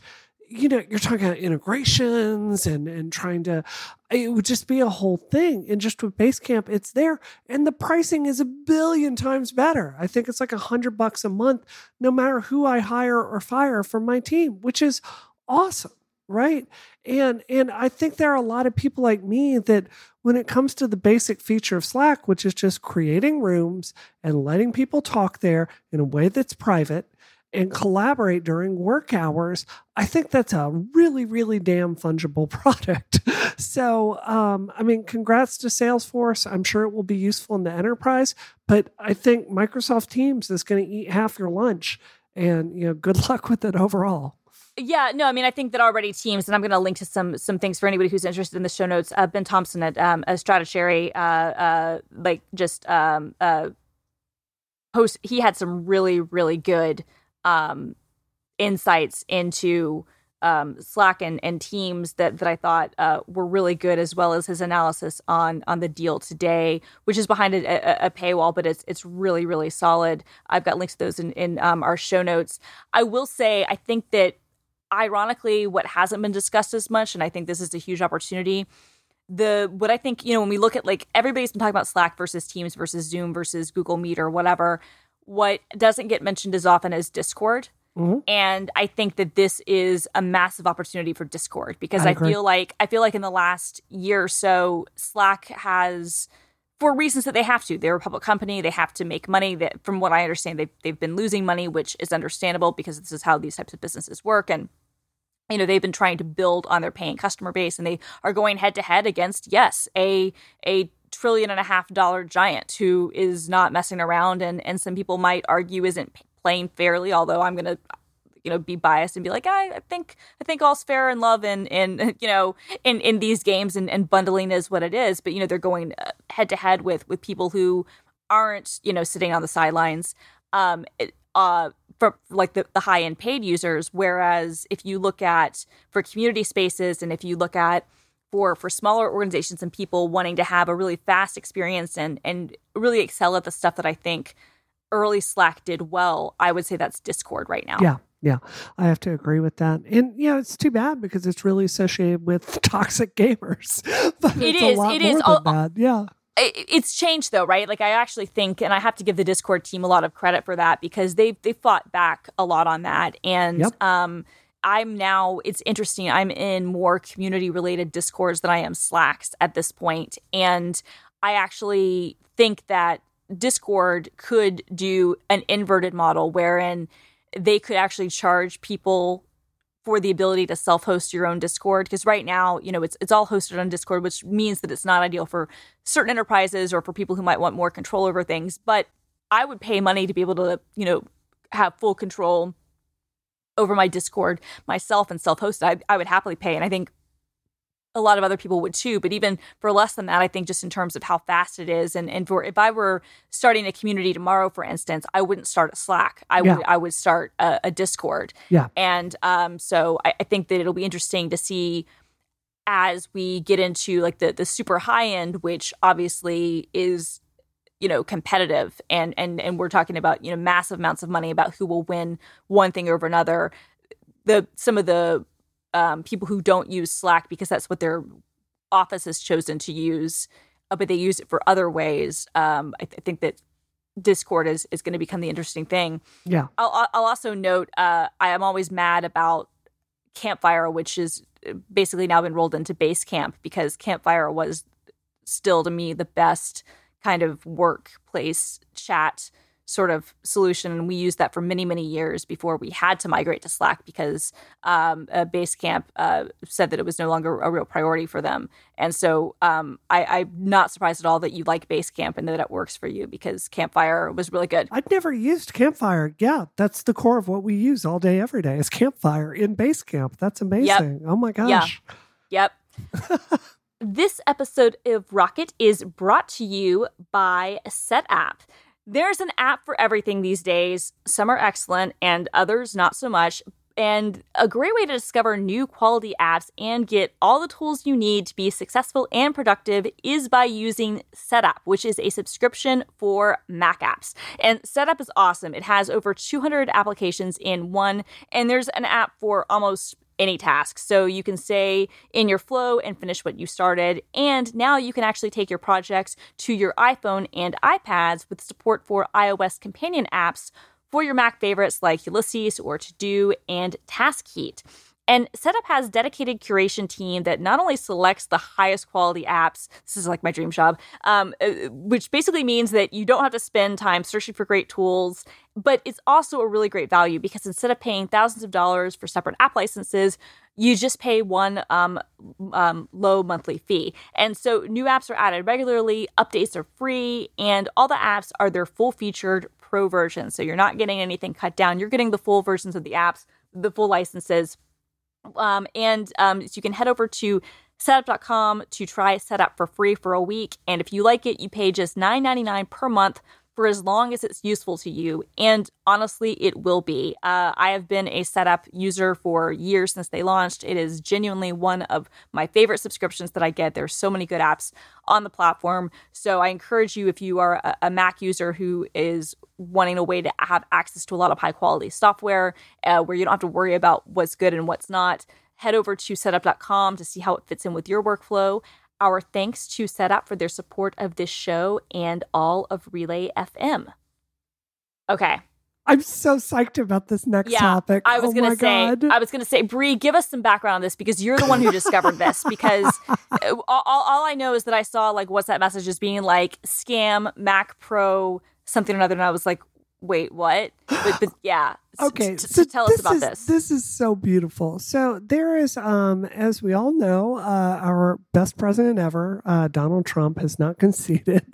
you know you're talking about integrations and and trying to it would just be a whole thing and just with basecamp it's there and the pricing is a billion times better i think it's like a hundred bucks a month no matter who i hire or fire from my team which is awesome right and and i think there are a lot of people like me that when it comes to the basic feature of slack which is just creating rooms and letting people talk there in a way that's private and collaborate during work hours, I think that's a really, really damn fungible <laughs> product. so, um, I mean, congrats to Salesforce. I'm sure it will be useful in the enterprise, but I think Microsoft Teams is going to eat half your lunch. And you know, good <laughs> luck with it overall. Yeah, no, I mean, I think that already Teams, and I'm going to link to some some things for anybody who's interested in the show notes. Uh, ben Thompson at um, a Stratechery, uh, uh, like just um, uh, post. He had some really, really good um, insights into um, Slack and, and Teams that that I thought uh, were really good, as well as his analysis on on the deal today, which is behind a, a, a, paywall, but it's it's really really solid. I've got links to those in in um, our show notes. I will say, I think that ironically, what hasn't been discussed as much, and I think this is a huge opportunity. The what I think you know when we look at like everybody's been talking about Slack versus Teams versus Zoom versus Google Meet or whatever what doesn't get mentioned as often as Discord. Mm-hmm. And I think that this is a massive opportunity for Discord because I, I feel like I feel like in the last year or so, Slack has for reasons that they have to. They're a public company. They have to make money. That, from what I understand, they've, they've been losing money, which is understandable because this is how these types of businesses work. And, you know, they've been trying to build on their paying customer base and they are going head to head against, yes, a, a trillion and a half dollar giant who is not messing around and and some people might argue isn't playing fairly although i'm gonna you know be biased and be like I, I think i think all's fair in love and and <laughs> you know in in these games and, and bundling is what it is but you know they're going head to head with with people who aren't you know sitting on the sidelines um uh for like the, the high end paid users whereas if you look at for community spaces and if you look at for for smaller organizations and people wanting to have a really fast experience and and really excel at the stuff that I think early Slack did well, I would say that's Discord right now. Yeah. Yeah, I have to agree with that. And yeah, it's too bad because it's really associated with <laughs> toxic gamers. <laughs> but it's a lot it is Oh, that. Yeah. It's changed though, right? Like I actually think, and I have to give the Discord team a lot of credit for that because they they fought back a lot on that, and yep. um, I'm now, it's interesting. I'm in more community related discords than I am Slacks at this point. And I actually think that Discord could do an inverted model wherein they could actually charge people for the ability to self-host your own Discord because right now, you know, it's it's all hosted on Discord, which means that it's not ideal for certain enterprises or for people who might want more control over things. But I would pay money to be able to, you know, have full control over my Discord myself and self host, I, I would happily pay. And I think a lot of other people would too. But even for less than that, I think just in terms of how fast it is, and and for if I were starting a community tomorrow, for instance, I wouldn't start a Slack. I yeah. would I would start a, a Discord. Yeah. And um, so I, I think that it'll be interesting to see as we get into like the the super high end, which obviously is you know competitive and and and we're talking about you know massive amounts of money about who will win one thing over another the some of the um, people who don't use slack because that's what their office has chosen to use uh, but they use it for other ways. Um, I, th- I, think that discord is is going to become the interesting thing. Yeah. I'll, I'll also note uh, i am always mad about campfire which is uh, basically now been rolled into basecamp because campfire was still to me the best kind of workplace chat sort of solution. And we used that for many, many years before we had to migrate to Slack because um, uh, Basecamp uh, said that it was no longer a real priority for them. And so um, I, am not surprised at all that you like Basecamp and that it works for you because Campfire was really good. I'd never used Campfire. Yeah, that's the core of what we use all day, every day is Campfire in Basecamp. That's amazing. Yep. Oh my gosh. Yeah. Yep. <laughs> this episode of Rocket is brought to you by Setapp. There's an app for everything these days. Some are excellent and others not so much. And a great way to discover new quality apps and get all the tools you need to be successful and productive is by using Setapp, which is a subscription for Mac apps. And Setapp is awesome. It has over 200 applications in one, and there's an app for almost any task. So you can stay in your flow and finish what you started. And now you can actually take your projects to your iPhone and iPads with support for iOS companion apps for your Mac favorites like Ulysses or To Do and Taskheat. And Setapp has dedicated curation team that not only selects the highest quality apps, this is like my dream job, um, uh, which basically means that you don't have to spend time searching for great tools, but it's also a really great value because instead of paying thousands of dollars for separate app licenses, you just pay one um, um, low monthly fee. And so new apps are added regularly, updates are free, and all the apps are their full featured pro versions. So you're not getting anything cut down, you're getting the full versions of the apps, the full licenses um, and um, so you can head over to setapp.com to try Setapp for free for a week. And if you like it, you pay just $9.99 per month for as long as it's useful to you. And honestly, it will be. Uh, I have been a Setapp user for years since they launched. It is genuinely one of my favorite subscriptions that I get. There's so many good apps on the platform. So I encourage you, if you are a, Mac user who is wanting a way to have access to a lot of high quality software uh, where you don't have to worry about what's good and what's not, head over to setapp.com to see how it fits in with your workflow. Our thanks to Setapp for their support of this show and all of Relay FM. Okay. I'm so psyched about this next yeah, topic. I was oh gonna say, God. I was gonna say, Bree, give us some background on this because you're the one who discovered this. <laughs> Because uh, all, all, I know is that I saw like WhatsApp messages being like scam Mac Pro something or another, and I was like, wait, what? But, but <gasps> yeah. Okay, t- so tell us about is, this. This is so beautiful. So there is, um, as we all know, uh, our best president ever, uh, Donald Trump, has not <laughs> conceded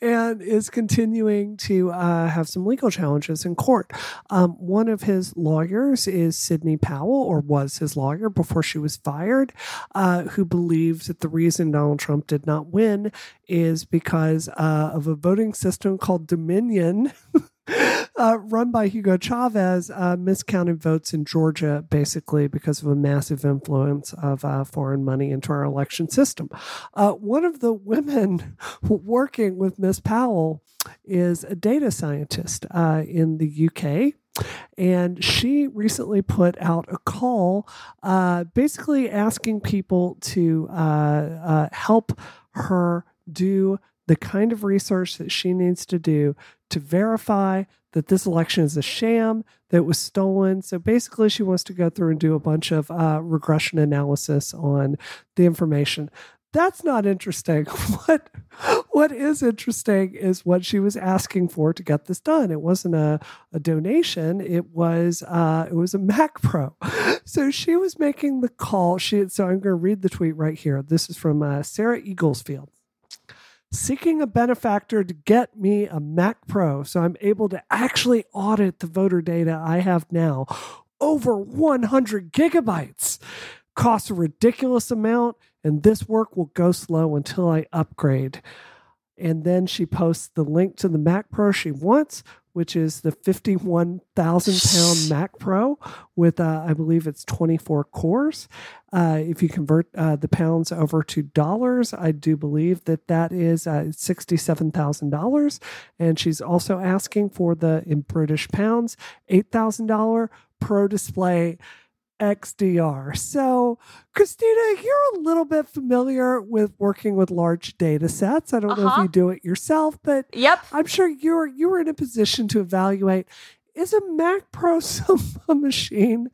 and is continuing to uh, have some legal challenges in court. Um, one of his lawyers is Sidney Powell, or was his lawyer before she was fired, uh, who believes that the reason Donald Trump did not win is because uh, of a voting system called Dominion. <laughs> uh, run by Hugo Chavez, uh, miscounted votes in Georgia basically because of a massive influence of uh, foreign money into our election system. Uh, one of the women <laughs> working with Miss Powell is a data scientist uh, in the UK. And she recently put out a call uh, basically asking people to help her do the kind of research that she needs to do to verify that this election is a sham, that was stolen. So basically, she wants to go through and do a bunch of uh, regression analysis on the information. That's not interesting. <laughs> What what is interesting is what she was asking for to get this done. It wasn't a, a donation. It was uh, it was a <laughs> Mac Pro. So she was making the call. She so I'm going to read the tweet right here. This is from uh, Sarah Eaglesfield seeking a benefactor to get me a Mac Pro so I'm able to actually audit the voter data I have now. Over 100 gigabytes. Costs a ridiculous amount, and this work will go slow until I upgrade. And then she posts the link to the Mac Pro she wants, which is the 51,000 pound Mac Pro with, uh, I believe it's 24 cores. Uh, if you convert uh, the pounds over to dollars, I do believe that that is uh, $67,000. And she's also asking for the, in British pounds, $8,000 Pro Display XDR. So, Christina, you're a little bit familiar with working with large data sets. I don't uh-huh. know if uh-huh. you do it yourself, but yep. I'm sure you're you're in a position to evaluate is a Mac Pro <laughs> a machine?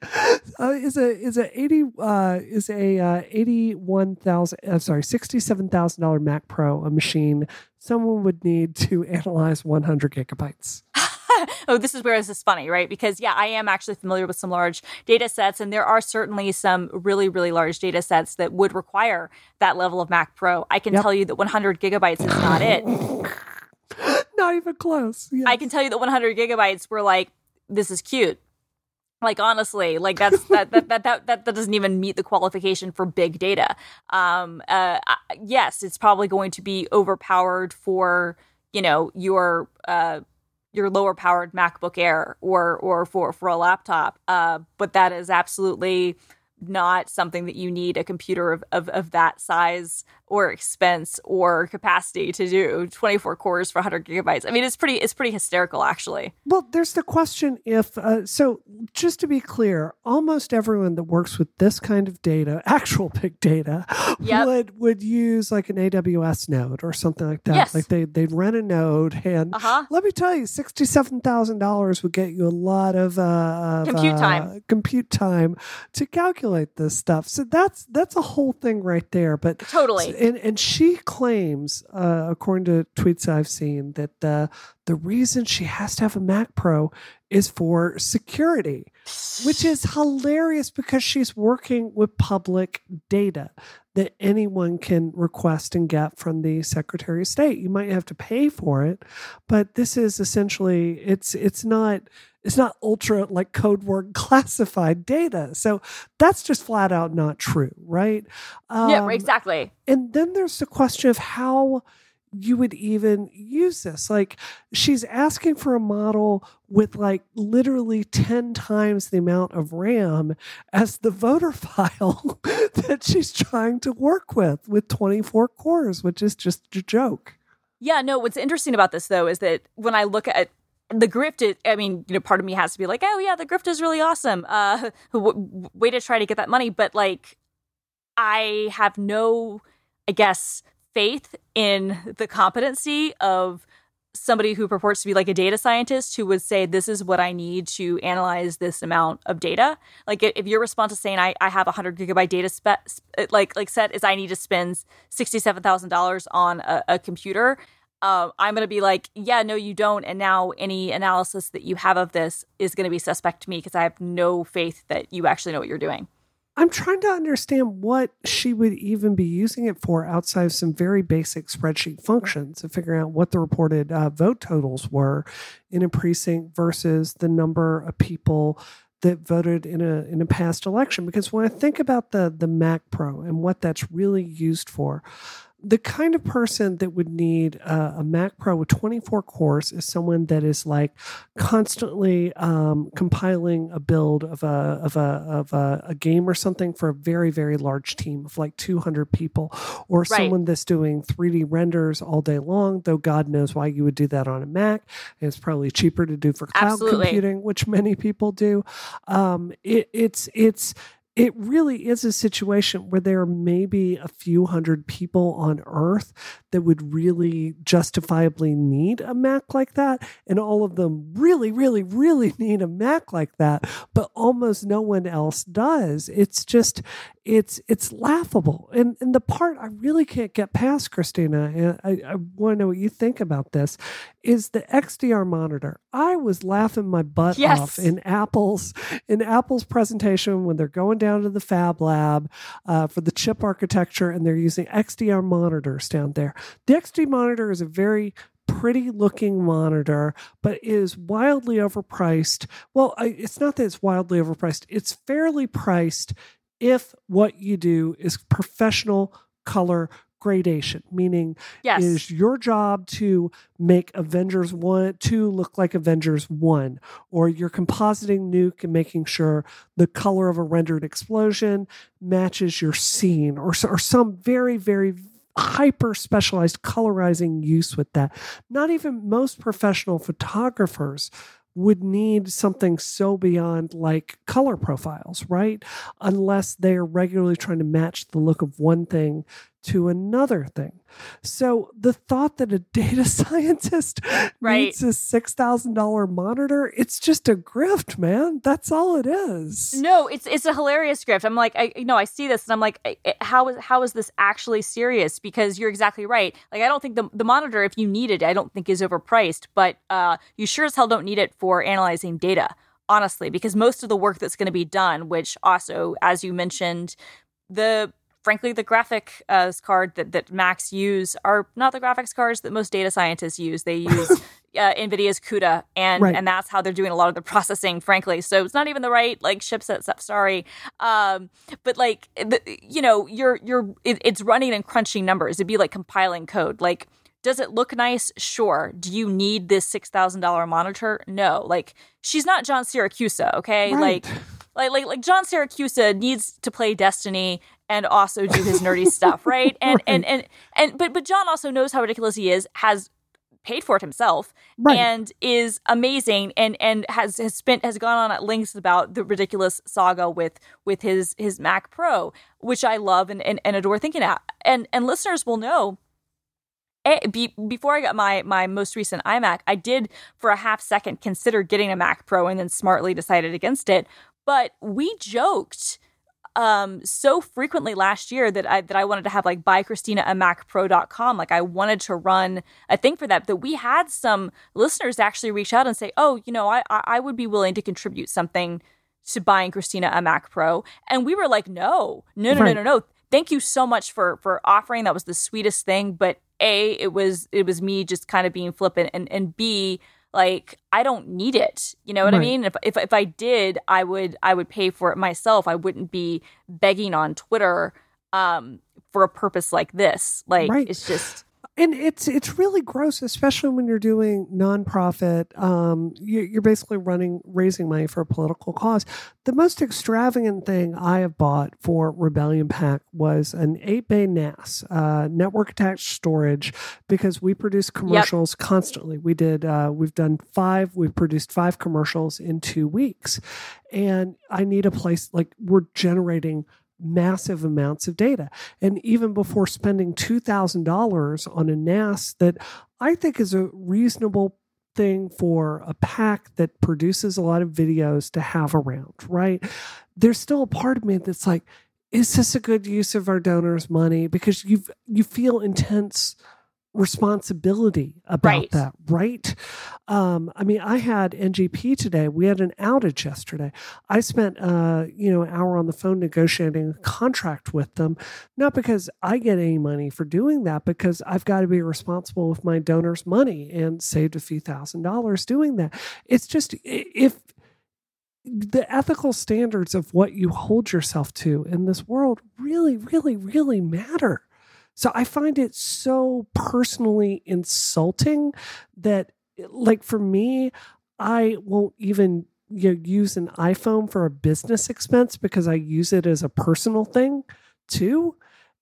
Uh, is a is a eighty uh, is a uh, eighty one thousand uh, sorry sixty seven thousand dollar Mac Pro a machine someone would need to <laughs> analyze one hundred gigabytes? <laughs> <laughs> oh, this is where this is funny, right? Because yeah, I am actually familiar with some large data sets, and there are certainly some really, really large data sets that would require that level of Mac Pro. I can yep. tell you that 100 gigabytes is not it. <laughs> not even close. Yes. I can tell you that 100 gigabytes were like, this is cute. Like honestly, like that's that, that that that that that doesn't even meet the qualification for big data. Um, uh, yes, it's probably going to be overpowered for you know your uh your lower powered MacBook Air or or for for a laptop. Uh, but that is absolutely not something that you need a computer of, of, of that size or expense or capacity to do 24 cores for 100 gigabytes i mean it's pretty it's pretty hysterical actually well there's the question if uh, so just to be clear almost everyone that works with this kind of data <laughs> actual big data yep. would would use like an aws node or something like that yes. like they they'd rent a node and uh-huh. let me tell you $67000 would get you a lot of, uh, compute uh, time compute time to calculate this stuff so that's that's a whole thing right there but totally and and she claims, uh, according to tweets I've seen, that uh, the reason she has to have a Mac Pro is for security, which is hilarious because she's working with public data that anyone can request and get from the Secretary of State. You might have to pay for it, but this is essentially it's it's not it's not ultra like code word <laughs> classified data. So that's just flat out not true, right? Um, yeah, exactly. And then there's the question of how you would even use this. Like she's asking for a model with like literally 10 times the amount of RAM as the voter <laughs> file that she's trying to work with with 24 cores, which is just a joke. Yeah, no, what's interesting about this though is that when I look at the grift is, I mean, you know, part of me has to be like, oh yeah, the grift is really awesome. Uh, <laughs> w- way to try to get that money. But like, I have no, I guess, faith in the competency of somebody who purports to be like a data scientist who would say this is what i need to analyze this amount of data like if your response is saying i, I have a 100 gigabyte data spe- like like set is i need to spend $67000 on a, a computer uh, I'm going to be like, yeah, no, you don't. And now any analysis that you have of this is going to be suspect to me because I have no faith that you actually know what you're doing. I'm trying to understand what she would even be using it for outside of some very basic spreadsheet functions of figuring out what the reported uh, vote totals were in a precinct versus the number of people that voted in a in a past election. Because when I think about the the Mac Pro and what that's really used for, the kind of person that would need a, a, Mac Pro with 24 cores is someone that is like constantly um, compiling a build of a of a of a, a, game or something for a very very large team of like 200 people, or right. someone that's doing 3D renders all day long. Though God knows why you would do that on a Mac, it's probably cheaper to do for cloud Absolutely. computing, which many people do. Um, it, it's it's it really is a situation where there may be a few hundred people on earth that would really justifiably need a Mac like that. And all of them really, really, really <laughs> need a Mac like that, but almost no one else does. It's just, it's it's laughable. And and the part I really can't get past, Christina, and I, I want to know what you think about this, is the XDR monitor. I was laughing my butt yes. off in Apple's in Apple's presentation when they're going down to the Fab Lab uh, for the chip architecture, and they're using XDR monitors down there. The XD monitor is a very pretty looking monitor, but is wildly overpriced. Well, I, it's not that it's wildly overpriced, it's fairly priced if what you do is professional color gradation, meaning yes. is your job to make Avengers 1 2 look like Avengers 1 or you're compositing nuke and making sure the color of a rendered explosion matches your scene or or some very very hyper specialized colorizing use with that. Not even most professional photographers would need something so beyond like color profiles, right? Unless they're regularly trying to match the look of one thing to another thing. So the thought that a data <laughs> scientist right. needs a six thousand dollar monitor, it's just a grift, man. That's all it is. No, it's it's a hilarious grift. I'm like, I you know, I see this and I'm like, how is how is this actually serious? Because you're exactly right. Like, I don't think the the monitor, if you need it, I don't think is overpriced, but uh, you sure as hell don't need it for analyzing data honestly, because most of the work that's going to be done, which also, as you mentioned, the frankly, the graphic uh, card that, that Macs use are not the graphics cards that most data scientists use. They use <laughs> uh, NVIDIA's CUDA, and right. and that's how they're doing a lot of the processing, frankly. So it's not even the right like chipset stuff. Sorry, um, but like the, you know, you're you're it, it's running and crunching numbers. It'd be like compiling code. Like, does it look nice? Sure. Do you need this six thousand dollar monitor? No. Like, she's not John Siracusa. Okay, right. like like like like John Siracusa needs to play Destiny and also do his nerdy <laughs> stuff, right? And right. and and and but but John also knows how ridiculous he is, has paid for it himself right. and is amazing and and has has spent has gone on at lengths about the ridiculous saga with with his his Mac Pro, which I love and and, and adore thinking at. And and listeners will know eh, be, before I got my my most recent iMac, I did for a half second consider getting a Mac Pro and then smartly decided against it. But we joked um, so frequently last year that I that I wanted to have like buy Christina a MacPro.com. Like I wanted to run a thing for that. That we had some listeners actually reach out and say, "Oh, you know, I I would be willing to contribute something to buying Christina a Mac Pro." And we were like, "No, no, no, right. no, no, no. Thank you so much for for offering. That was the sweetest thing." But a, it was it was me just kind of being flippant, and and b like I don't need it. You know what right. I mean? If, if if I did, I would I would pay for it myself. I wouldn't be begging on Twitter um for a purpose like this. Like right. it's just and it's it's really gross, especially when you're doing nonprofit. Um, you, are basically running raising money for a political cause. The most extravagant thing I have bought for Rebellion PAC was an eight bay NAS, uh, network attached storage, because we produce commercials yep. constantly. We did uh, we've done five. We've produced five commercials in two weeks, and I need a place like we're generating massive amounts of data. And even before spending $2,000 on a NAS that I think is a reasonable thing for a PAC that produces a lot of videos to have around, right? There's still a part of me that's like, is this a good use of our donors' money? Because you you feel intense responsibility about right. that, right? Um, I mean, I had NGP today. We had an outage yesterday. I spent, uh, you know, an hour on the phone negotiating a contract with them, not because I get any money for doing that, because I've got to be responsible with my donors' money and saved a few thousand dollars doing that. It's just if the ethical standards of what you hold yourself to in this world really, really, really matter. So I find it so personally insulting that, like, for me, I won't even you know, use an iPhone for a business expense because I use it as a personal thing too.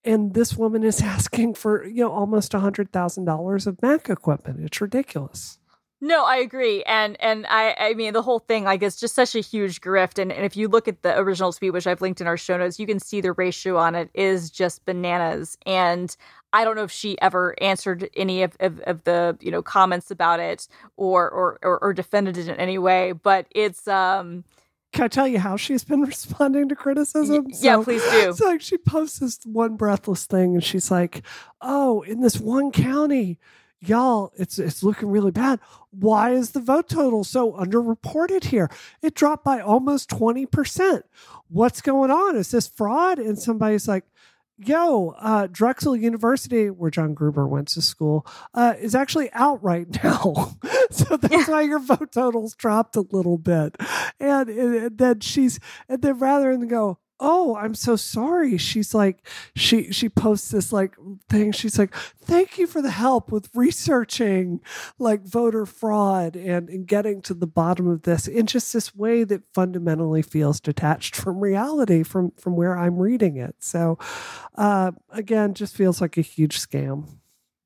And this woman is <laughs> asking for, you know, almost a hundred thousand dollars of Mac equipment. It's ridiculous. No, I agree, and and I I mean the whole thing like it's just such a huge grift, and, and if you look at the original tweet, which I've linked in our show notes, you can see the ratio on it is just bananas, and I don't know if she ever answered any of, of, of the you know comments about it or, or or or defended it in any way, but it's um can I tell you how she's been <laughs> responding to criticism? So, yeah, please do. So like she posts this one breathless thing and she's like, Oh, in this one county, y'all, it's it's looking really bad. Why is the vote total so underreported here? It dropped by almost 20%. What's going on? Is this fraud? And somebody's like, yo, uh, Drexel University, where John Gruber went to school, uh, is actually out right <laughs> now. so that's why your vote totals dropped a little bit. And, and then she's, and then rather than go, oh i'm so sorry. She's like she she posts this like thing. She's like thank you for the help with researching like voter fraud and, and getting to the bottom of this in just this way that fundamentally feels detached from reality from from where i'm reading it. So uh again just feels like a huge scam.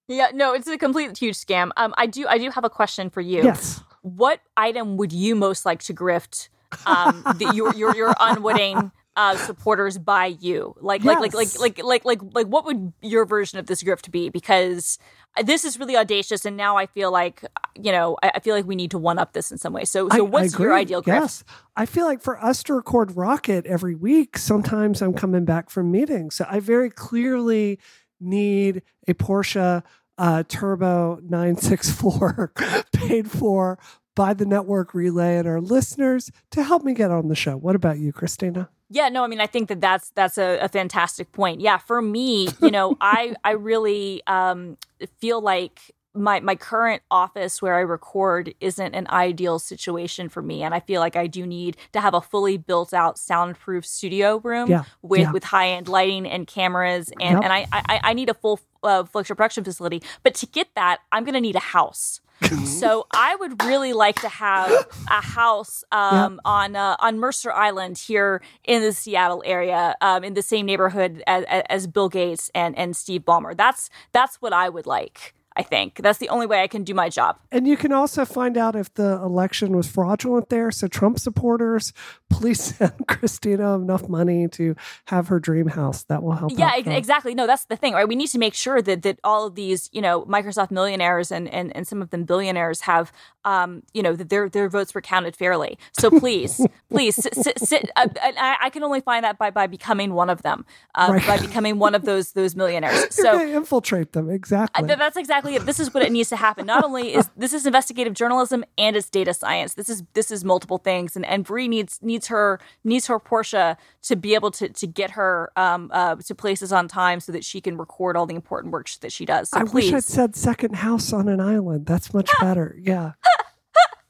Yeah no it's a complete huge scam. Um i do i do have a question for you. Yes. What item would you most like to grift um the, your your your unwitting uh, supporters by you? Like, yes. like, like, like, like, like, like, like, what would your version of this grift be? Because this is really audacious, and now I feel like, you know, I, I feel like we need to one up this in some way. So, so I, what's I your ideal grift? Yes, I feel like for us to record Rocket every week, sometimes I'm coming back from meetings, so I very clearly need a Porsche uh, Turbo 964 <laughs> paid for by the network relay and our listeners to help me get on the show. What about you, Christina? Yeah, no, I mean, I think that that's that's a, a fantastic point. Yeah, for me, you know, <laughs> I I really um, feel like my my current office where I record isn't an ideal situation for me, and I feel like I do need to have a fully built out soundproof studio room yeah, with yeah. with high end lighting and cameras, and yep. and I, I I need a full uh, Flexure production facility. But to get that, I'm going to need a house. <laughs> so I would really like to have a house um, yep. on uh, on Mercer Island here in the Seattle area, um, in the same neighborhood as, as Bill Gates and and Steve Ballmer. That's that's what I would like. I think that's the only way I can do my job. And you can also find out if the election was fraudulent there. So, Trump supporters, please <laughs> send Christina enough money to have her dream house. That will help. Yeah, exactly. No, that's the thing, right? We need to make sure that that all of these, you know, Microsoft millionaires and and, and some of them billionaires have, um, you know, that their their votes were counted fairly. So please, <laughs> please sit. sit, sit uh, I, I, can only find that by by becoming one of them, uh, right. by becoming one of those those millionaires. <laughs> So infiltrate them exactly. Uh, that's exactly exactly this is what it needs to happen. Not only is this is investigative journalism and it's data science. This is this is multiple things, and and Bree needs needs her needs her Porsche to be able to to get her um, uh, to places on time so that she can record all the important work that she does. So I please. wish I'd said second house on an island. That's much <laughs> better. Yeah.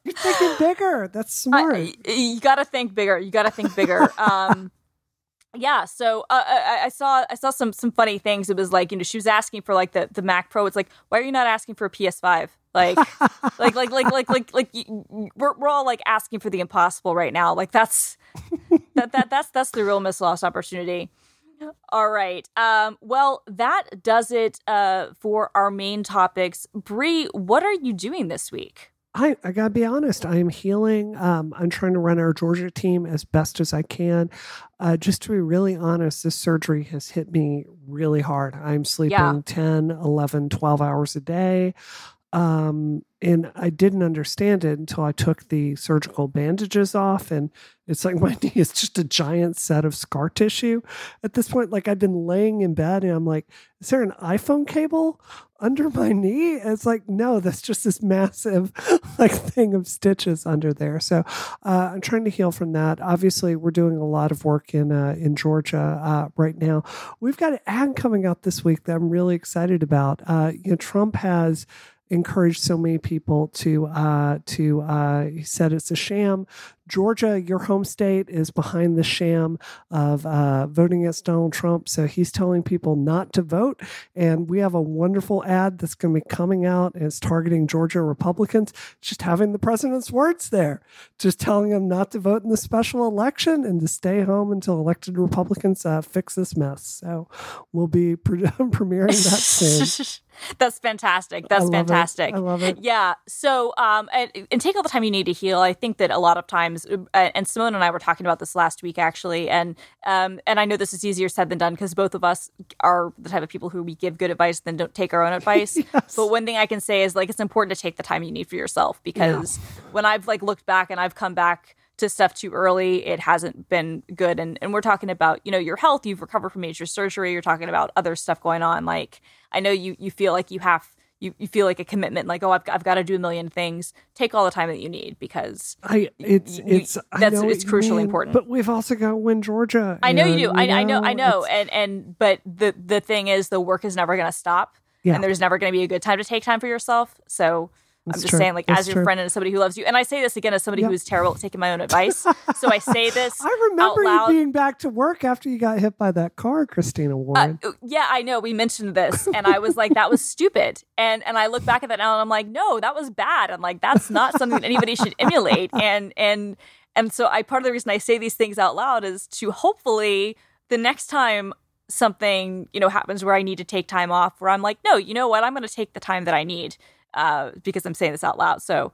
You're thinking bigger. That's smart. Uh, you got to think bigger. You got to think bigger. <laughs> Um, yeah so uh, I, I, saw i saw some some funny things. It was like you know she was asking for like the the mac pro. It's like why are you not asking for a ps5 <laughs> like like like like like like like we're, we're all like asking for the impossible right now. Like that's <laughs> that, that that's that's the real miss lost opportunity. All right um well that does it uh for our main topics. Bree what are you doing this week I, I gotta be honest. I am healing. Um, I'm trying to run our Georgia team as best as I can. Uh, just to be really honest, this surgery has hit me really hard. I'm sleeping yeah. 10, 11, 12 hours a day. Um, and I didn't understand it until I took the surgical bandages off. And it's like <laughs> my knee is just a giant set of scar tissue at this point. Like I've been laying in bed and I'm like, is there an iPhone cable under my knee? And it's like, no, that's just this massive <laughs> like thing of stitches under there. So uh, I'm trying to heal from that. Obviously, we're doing a lot of work in uh, in Georgia uh, right now. We've got an ad coming out this week that I'm really excited about. Uh, you know, Trump has encouraged so many people to uh, to uh, he said it's a sham Georgia, your home state, is behind the sham of uh, voting against Donald Trump. So he's telling people not to vote. And we have a wonderful ad that's going to be coming out. And it's targeting Georgia Republicans, just having the president's words there, just telling them not to vote in the special election and to stay home until elected Republicans uh, fix this mess. So we'll be <laughs> pre- premiering that soon. <laughs> That's fantastic. That's I fantastic. It. I love it. Yeah. So, um, and, and take all the time you need to heal. I think that a lot of times times, uh, and Simone and I were talking about this last week actually, and um, and I know this is easier said than done because both of us are the type of people who we give good advice then don't take our own advice. <laughs> yes. But one thing I can say is like it's important to take the time you need for yourself because yeah. when I've like looked back and I've come back to stuff too early, it hasn't been good. And and we're talking about you know your health. You've recovered from major surgery. You're talking about other stuff going on. Like I know you you feel like you have you, you feel like a commitment like oh I've, I've got to do a million things take all the time that you need because I it's you, it's that's it's crucially mean, important but we've also got win Georgia I know you do I, know, I know I know and and but the the thing is the work is never going to stop yeah. and there's never going to be a good time to take time for yourself so I'm just true. saying, like, That's as your true. friend and as somebody who loves you. And I say this again as somebody yep. who is terrible at taking my own advice. so I say <laughs> this. I remember you being back to work after you got hit by that car, Christina Warren. Uh, yeah, I know. We mentioned this, <laughs> and I was like, that was stupid. And and I look back at that now, and I'm like, no, that was bad. I'm like, that's not something that anybody should emulate. <laughs> And and and so I part of the reason I say these things out loud is to hopefully the next time something you know happens where I need to take time off, where I'm like, no, you know what, I'm going to take the time that I need uh, because I'm saying this out loud. So,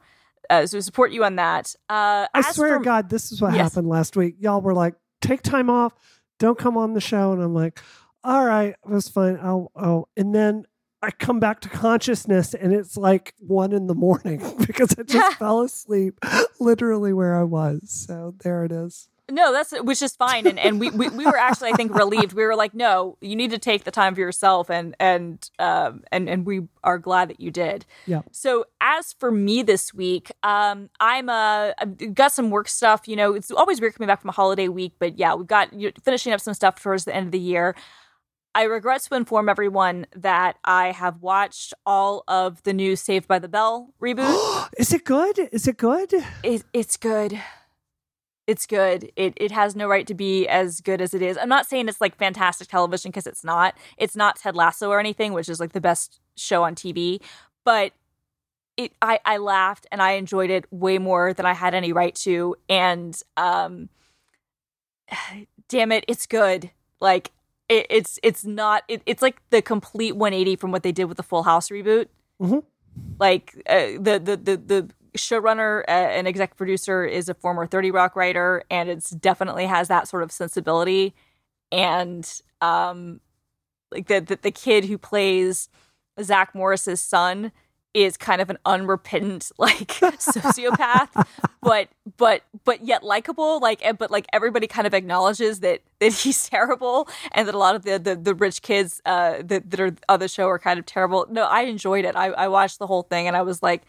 uh, so support you on that. Uh, I swear for, to God, this is what yes. happened last week. Y'all were like, take time off, don't come on the show. And I'm like, all right, that's fine. I'll, I'll, and then I come back to consciousness and it's like one in the morning <laughs> because I just <laughs> fell asleep literally where I was. So there it is. No, that's which is fine, and and we, we, we were actually I think relieved. We were like, no, you need to take the time for yourself, and and um and and we are glad that you did. Yeah. So as for me this week, um, I'm uh I've got some work stuff. You know, it's always weird coming back from a holiday week, but yeah, we've got you know, finishing up some stuff towards the end of the year. I regret to inform everyone that I have watched all of the new Saved by the Bell reboot. <gasps> is it good? Is it good? It, it's good it's good. It it has no right to be as good as it is. I'm not saying it's like fantastic television because it's not. It's not Ted Lasso or anything, which is like the best show on TV. But it I I laughed and I enjoyed it way more than I had any right to. And um, <sighs> damn it, it's good. Like it, it's it's not. It, it's like the complete 180 from what they did with the Full House reboot. Mm-hmm. Like uh, the, the the the showrunner uh, and exec producer is a former 30 Rock writer, and it's definitely has that sort of sensibility. And um, like the, the the kid who plays Zach Morris's son is kind of an unrepentant <laughs> like sociopath <laughs> but but but yet likable like but like everybody kind of acknowledges that that he's <laughs> terrible and that a lot of the the, the rich kids uh that, that are on the show are kind of terrible no i enjoyed it I, I watched the whole thing and i was like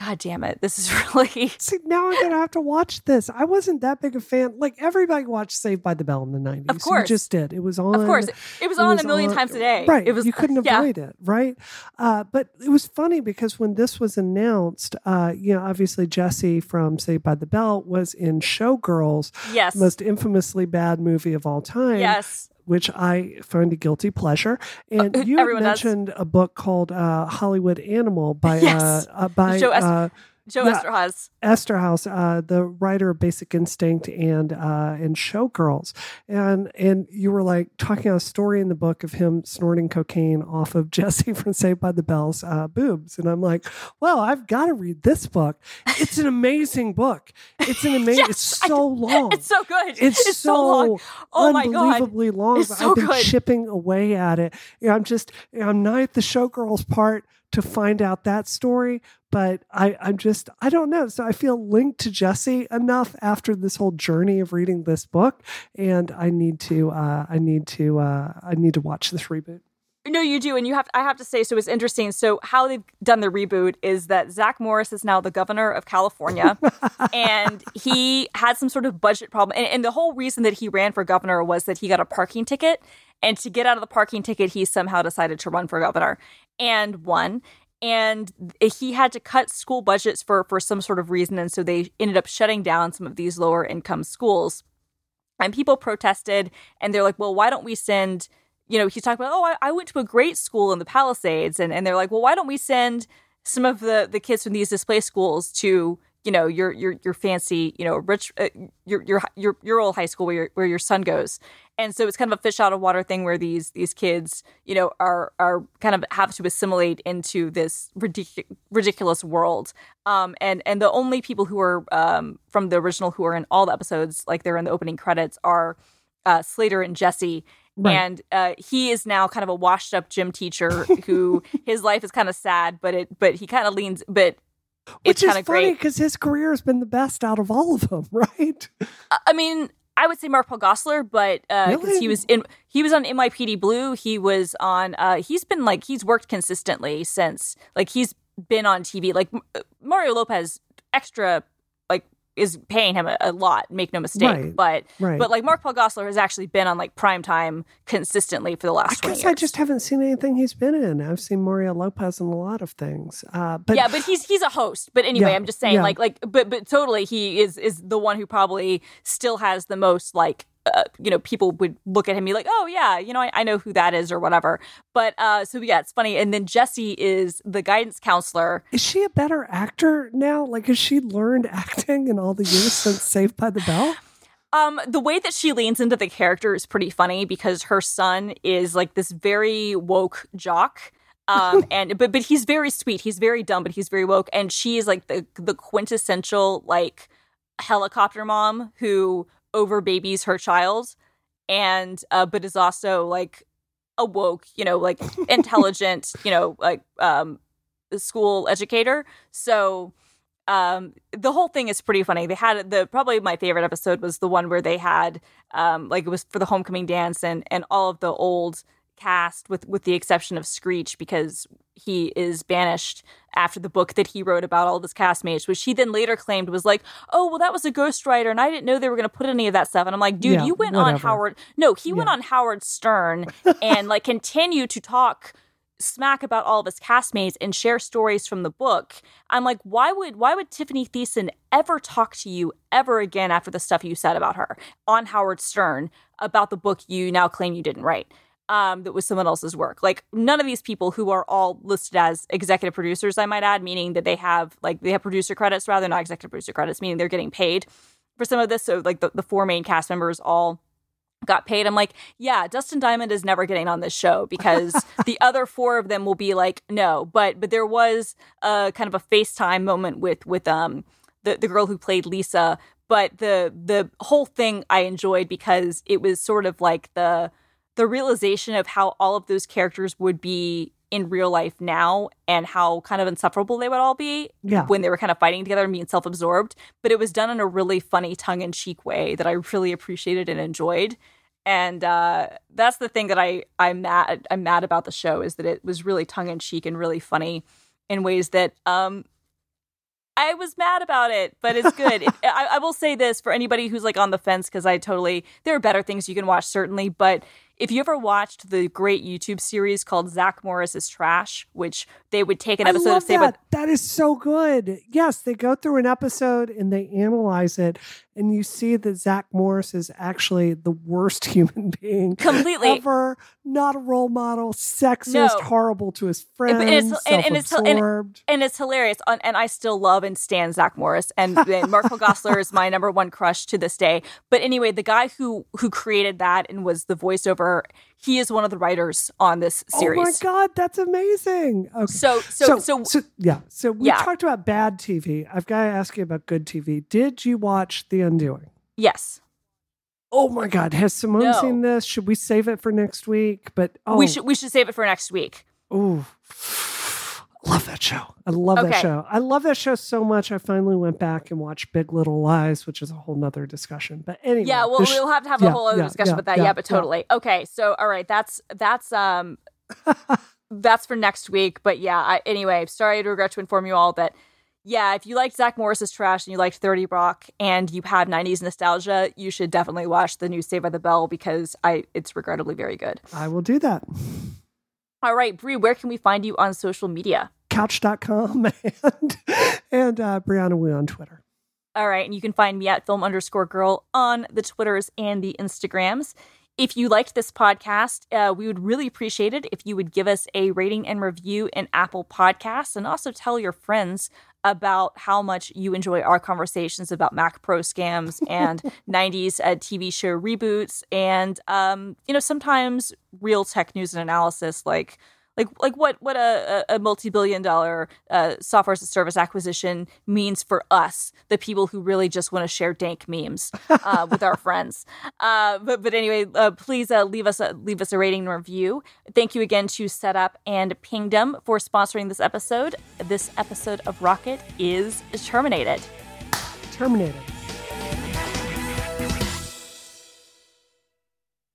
God damn it. This is <laughs> really. See, now I'm going to have to watch this. I wasn't that big a fan. Like, everybody watched Saved by the Bell in the 90s. Of course. You just did. It was on. Of course. It was it on was a million on, times a day. Right. It was, you couldn't <laughs> avoid yeah. it. Right. Uh, but it was funny because when this was announced, uh, you know, obviously Jesse from Saved by the Bell was in Showgirls. Yes. Most infamously bad movie of all time. Yes which I find a guilty pleasure. And <laughs> you mentioned does. a book called uh, Hollywood Animal by <laughs> yes. uh, uh by Joe, uh, Joe yeah, Esterhaus. Eszterhas, uh, the writer of Basic Instinct and uh, and Showgirls, and and you were like talking a story in the book of him snorting cocaine off of <laughs> Jesse from Saved by the Bell's uh, boobs, and I'm like, well, I've got to read this book. It's an amazing book. It's an <laughs> amazing. yes, it's so long. It's so good. It's, it's so, so, long. Oh unbelievably my god, long. it's so I've been good. chipping away at it. You know, I'm just I'm not at the Showgirls part to find out that story, but I, I'm just, I don't know. So I feel linked to Jesse enough after this whole journey of reading this book. And I need to, uh, I need to, uh, I need to watch this reboot. No, you do, and you have. I have to say, so it's interesting. So how they've done the reboot is that Zach Morris is now the governor of California, <laughs> and he had some sort of budget problem. And, and, the whole reason that he ran for governor was that he got a parking ticket, and to get out of the parking ticket, he somehow decided to run for governor and won and he had to cut school budgets for for some sort of reason and so they ended up shutting down some of these lower income schools and people protested and they're like well why don't we send you know he's talking about oh I, I went to a great school in the palisades and, and they're like well why don't we send some of the the kids from these displaced schools to you know your your your fancy you know rich uh, your your your your old high school where your where your son goes? And so it's kind of a fish out of water thing where these these kids you know are are kind of have to assimilate into this ridic- ridiculous world. Um and and the only people who are um from the original who are in all the episodes like they're in the opening credits are uh slater and jesse Right. And uh, he is now kind of a washed up gym teacher <laughs> who his life is kind of sad, but it but he kind of leans but which is funny because his career has been the best out of all of them, <laughs> right? I mean, I would say Mark Paul Gosselaar, but because uh, really? he was in, he was on NYPD Blue. He was on. Uh, he's been like he's worked consistently since like he's been on TV. Like Mario Lopez, extra is paying him a, a lot. Make no mistake. Right, but right. but like Mark Paul Gosselaar has actually been on like prime time consistently for the last. I guess years. I just haven't seen anything he's been in. I've seen Mario Lopez in a lot of things. Uh, but yeah, but he's he's a host. But anyway, yeah, I'm just saying yeah. like like but but totally he is is the one who probably still has the most like uh, you know, people would look at him and be like, oh, yeah, you know, I, I know who that is or whatever. But uh, so, yeah, it's funny. And then Jesse is the guidance counselor. Is she a better actor now? Like, has she learned acting in all the years since <sighs> Saved by the Bell? Um, the way that she leans into the character is pretty funny because her son is like this very woke jock. um <laughs> and but but he's very sweet he's very dumb but he's very woke and she is like the the quintessential like helicopter mom who over babies her child and uh, but is also like awoke, you know, like <laughs> intelligent, you know, like um school educator. So um the whole thing is pretty funny. They had the probably my favorite episode was the one where they had um like it was for the homecoming dance and and all of the old cast with with the exception of Screech because he is banished after the book that he wrote about all of his castmates, which he then later claimed was like, oh, well, that was a ghostwriter, and I didn't know they were going to put any of that stuff. And I'm like, dude, Yeah, you went whatever. on Howard. No, he went on Howard Stern <laughs> and like continue to talk smack about all of his castmates and share stories from the book. I'm like, why would why would Tiffany Thiessen ever talk to you ever again after the stuff you said about her on Howard Stern about the book you now claim you didn't write? Um, that was someone else's work. Like none of these people who are all listed as executive producers, I might add, meaning that they have like they have producer credits rather not executive producer credits, meaning they're getting paid for some of this. So like the, the four main cast members all got paid. I'm like, yeah, Dustin Diamond is never getting on this show because <laughs> the other four of them will be like, no. But but there was a kind of a FaceTime moment with with um the, the girl who played Lisa. But the the whole thing I enjoyed because it was sort of like the the realization of how all of those characters would be in real life now and how kind of insufferable they would all be Yeah. when they were kind of fighting together and being self-absorbed but it was done in a really funny tongue-in-cheek way that i really appreciated and enjoyed and uh, that's the thing that i i'm mad i'm mad about the show is that it was really tongue-in-cheek and really funny in ways that um I was mad about it, but it's good. If- <laughs> I, I will say this for anybody who's like on the fence because I totally there are better things you can watch certainly, but if you ever watched the great YouTube series called Zach Morris's Trash, which they would take an episode of by that. that is so good. Yes, they go through an episode and they analyze it, and you see that Zach Morris is actually the worst <laughs> human being completely ever. Not a role model, sexist, No. horrible to his friends, And it's- and- and it's- and- and it's hilarious. And and I still love and stand Zach Morris, and, and <laughs> Mark Paul Gosselaar is my number one crush to this day. But anyway, the guy who who created that and was the voiceover, he is one of the writers on this series. Oh my god, that's amazing. Okay. So so so, yeah. So we Yeah. talked about bad TV. I've got to ask you about good TV. Did you watch The Undoing? yes, Oh my God, has Simone No. seen this? Should we save it for next week? But oh, we should we should save it for next week. Ooh. Love that show. I love that show. I love that show so much. I finally went back and watched Big Little Lies, which is a whole nother discussion. But anyway, Yeah, well, sh- we'll have to have a yeah, whole other yeah, discussion yeah, about that. yeah, Yeah, but yeah. totally. Okay, so all right, that's that's um <laughs> that's for next week. But yeah, I, anyway, sorry to regret to inform you all that yeah, if you liked Zach Morris's trash and you liked 30 Rock and you have 90s nostalgia, you should definitely watch the new Save by the Bell because I it's regrettably very good. I will do that. All right, Bree, where can we find you on social media? Couch.com <laughs> and, and uh, Brianna Wu on Twitter. All right, and you can find me at film underscore girl on the Twitters and the Instagrams. If you liked this podcast, uh, we would really appreciate it if you would give us a rating and review in Apple Podcasts and also tell your friends about how much you enjoy our conversations about Mac Pro scams <laughs> and 90s uh, TV show reboots and, um, you know, sometimes real tech news and analysis like like like what what a, a multi-billion dollar uh, software as a service acquisition means for us the people who really just want to share dank memes uh, <laughs> with our friends. Uh, but but anyway uh, please uh, leave us a leave us a rating and review. Thank you again to Setapp and pingdom for sponsoring this episode. This episode of rocket is terminated. Terminated.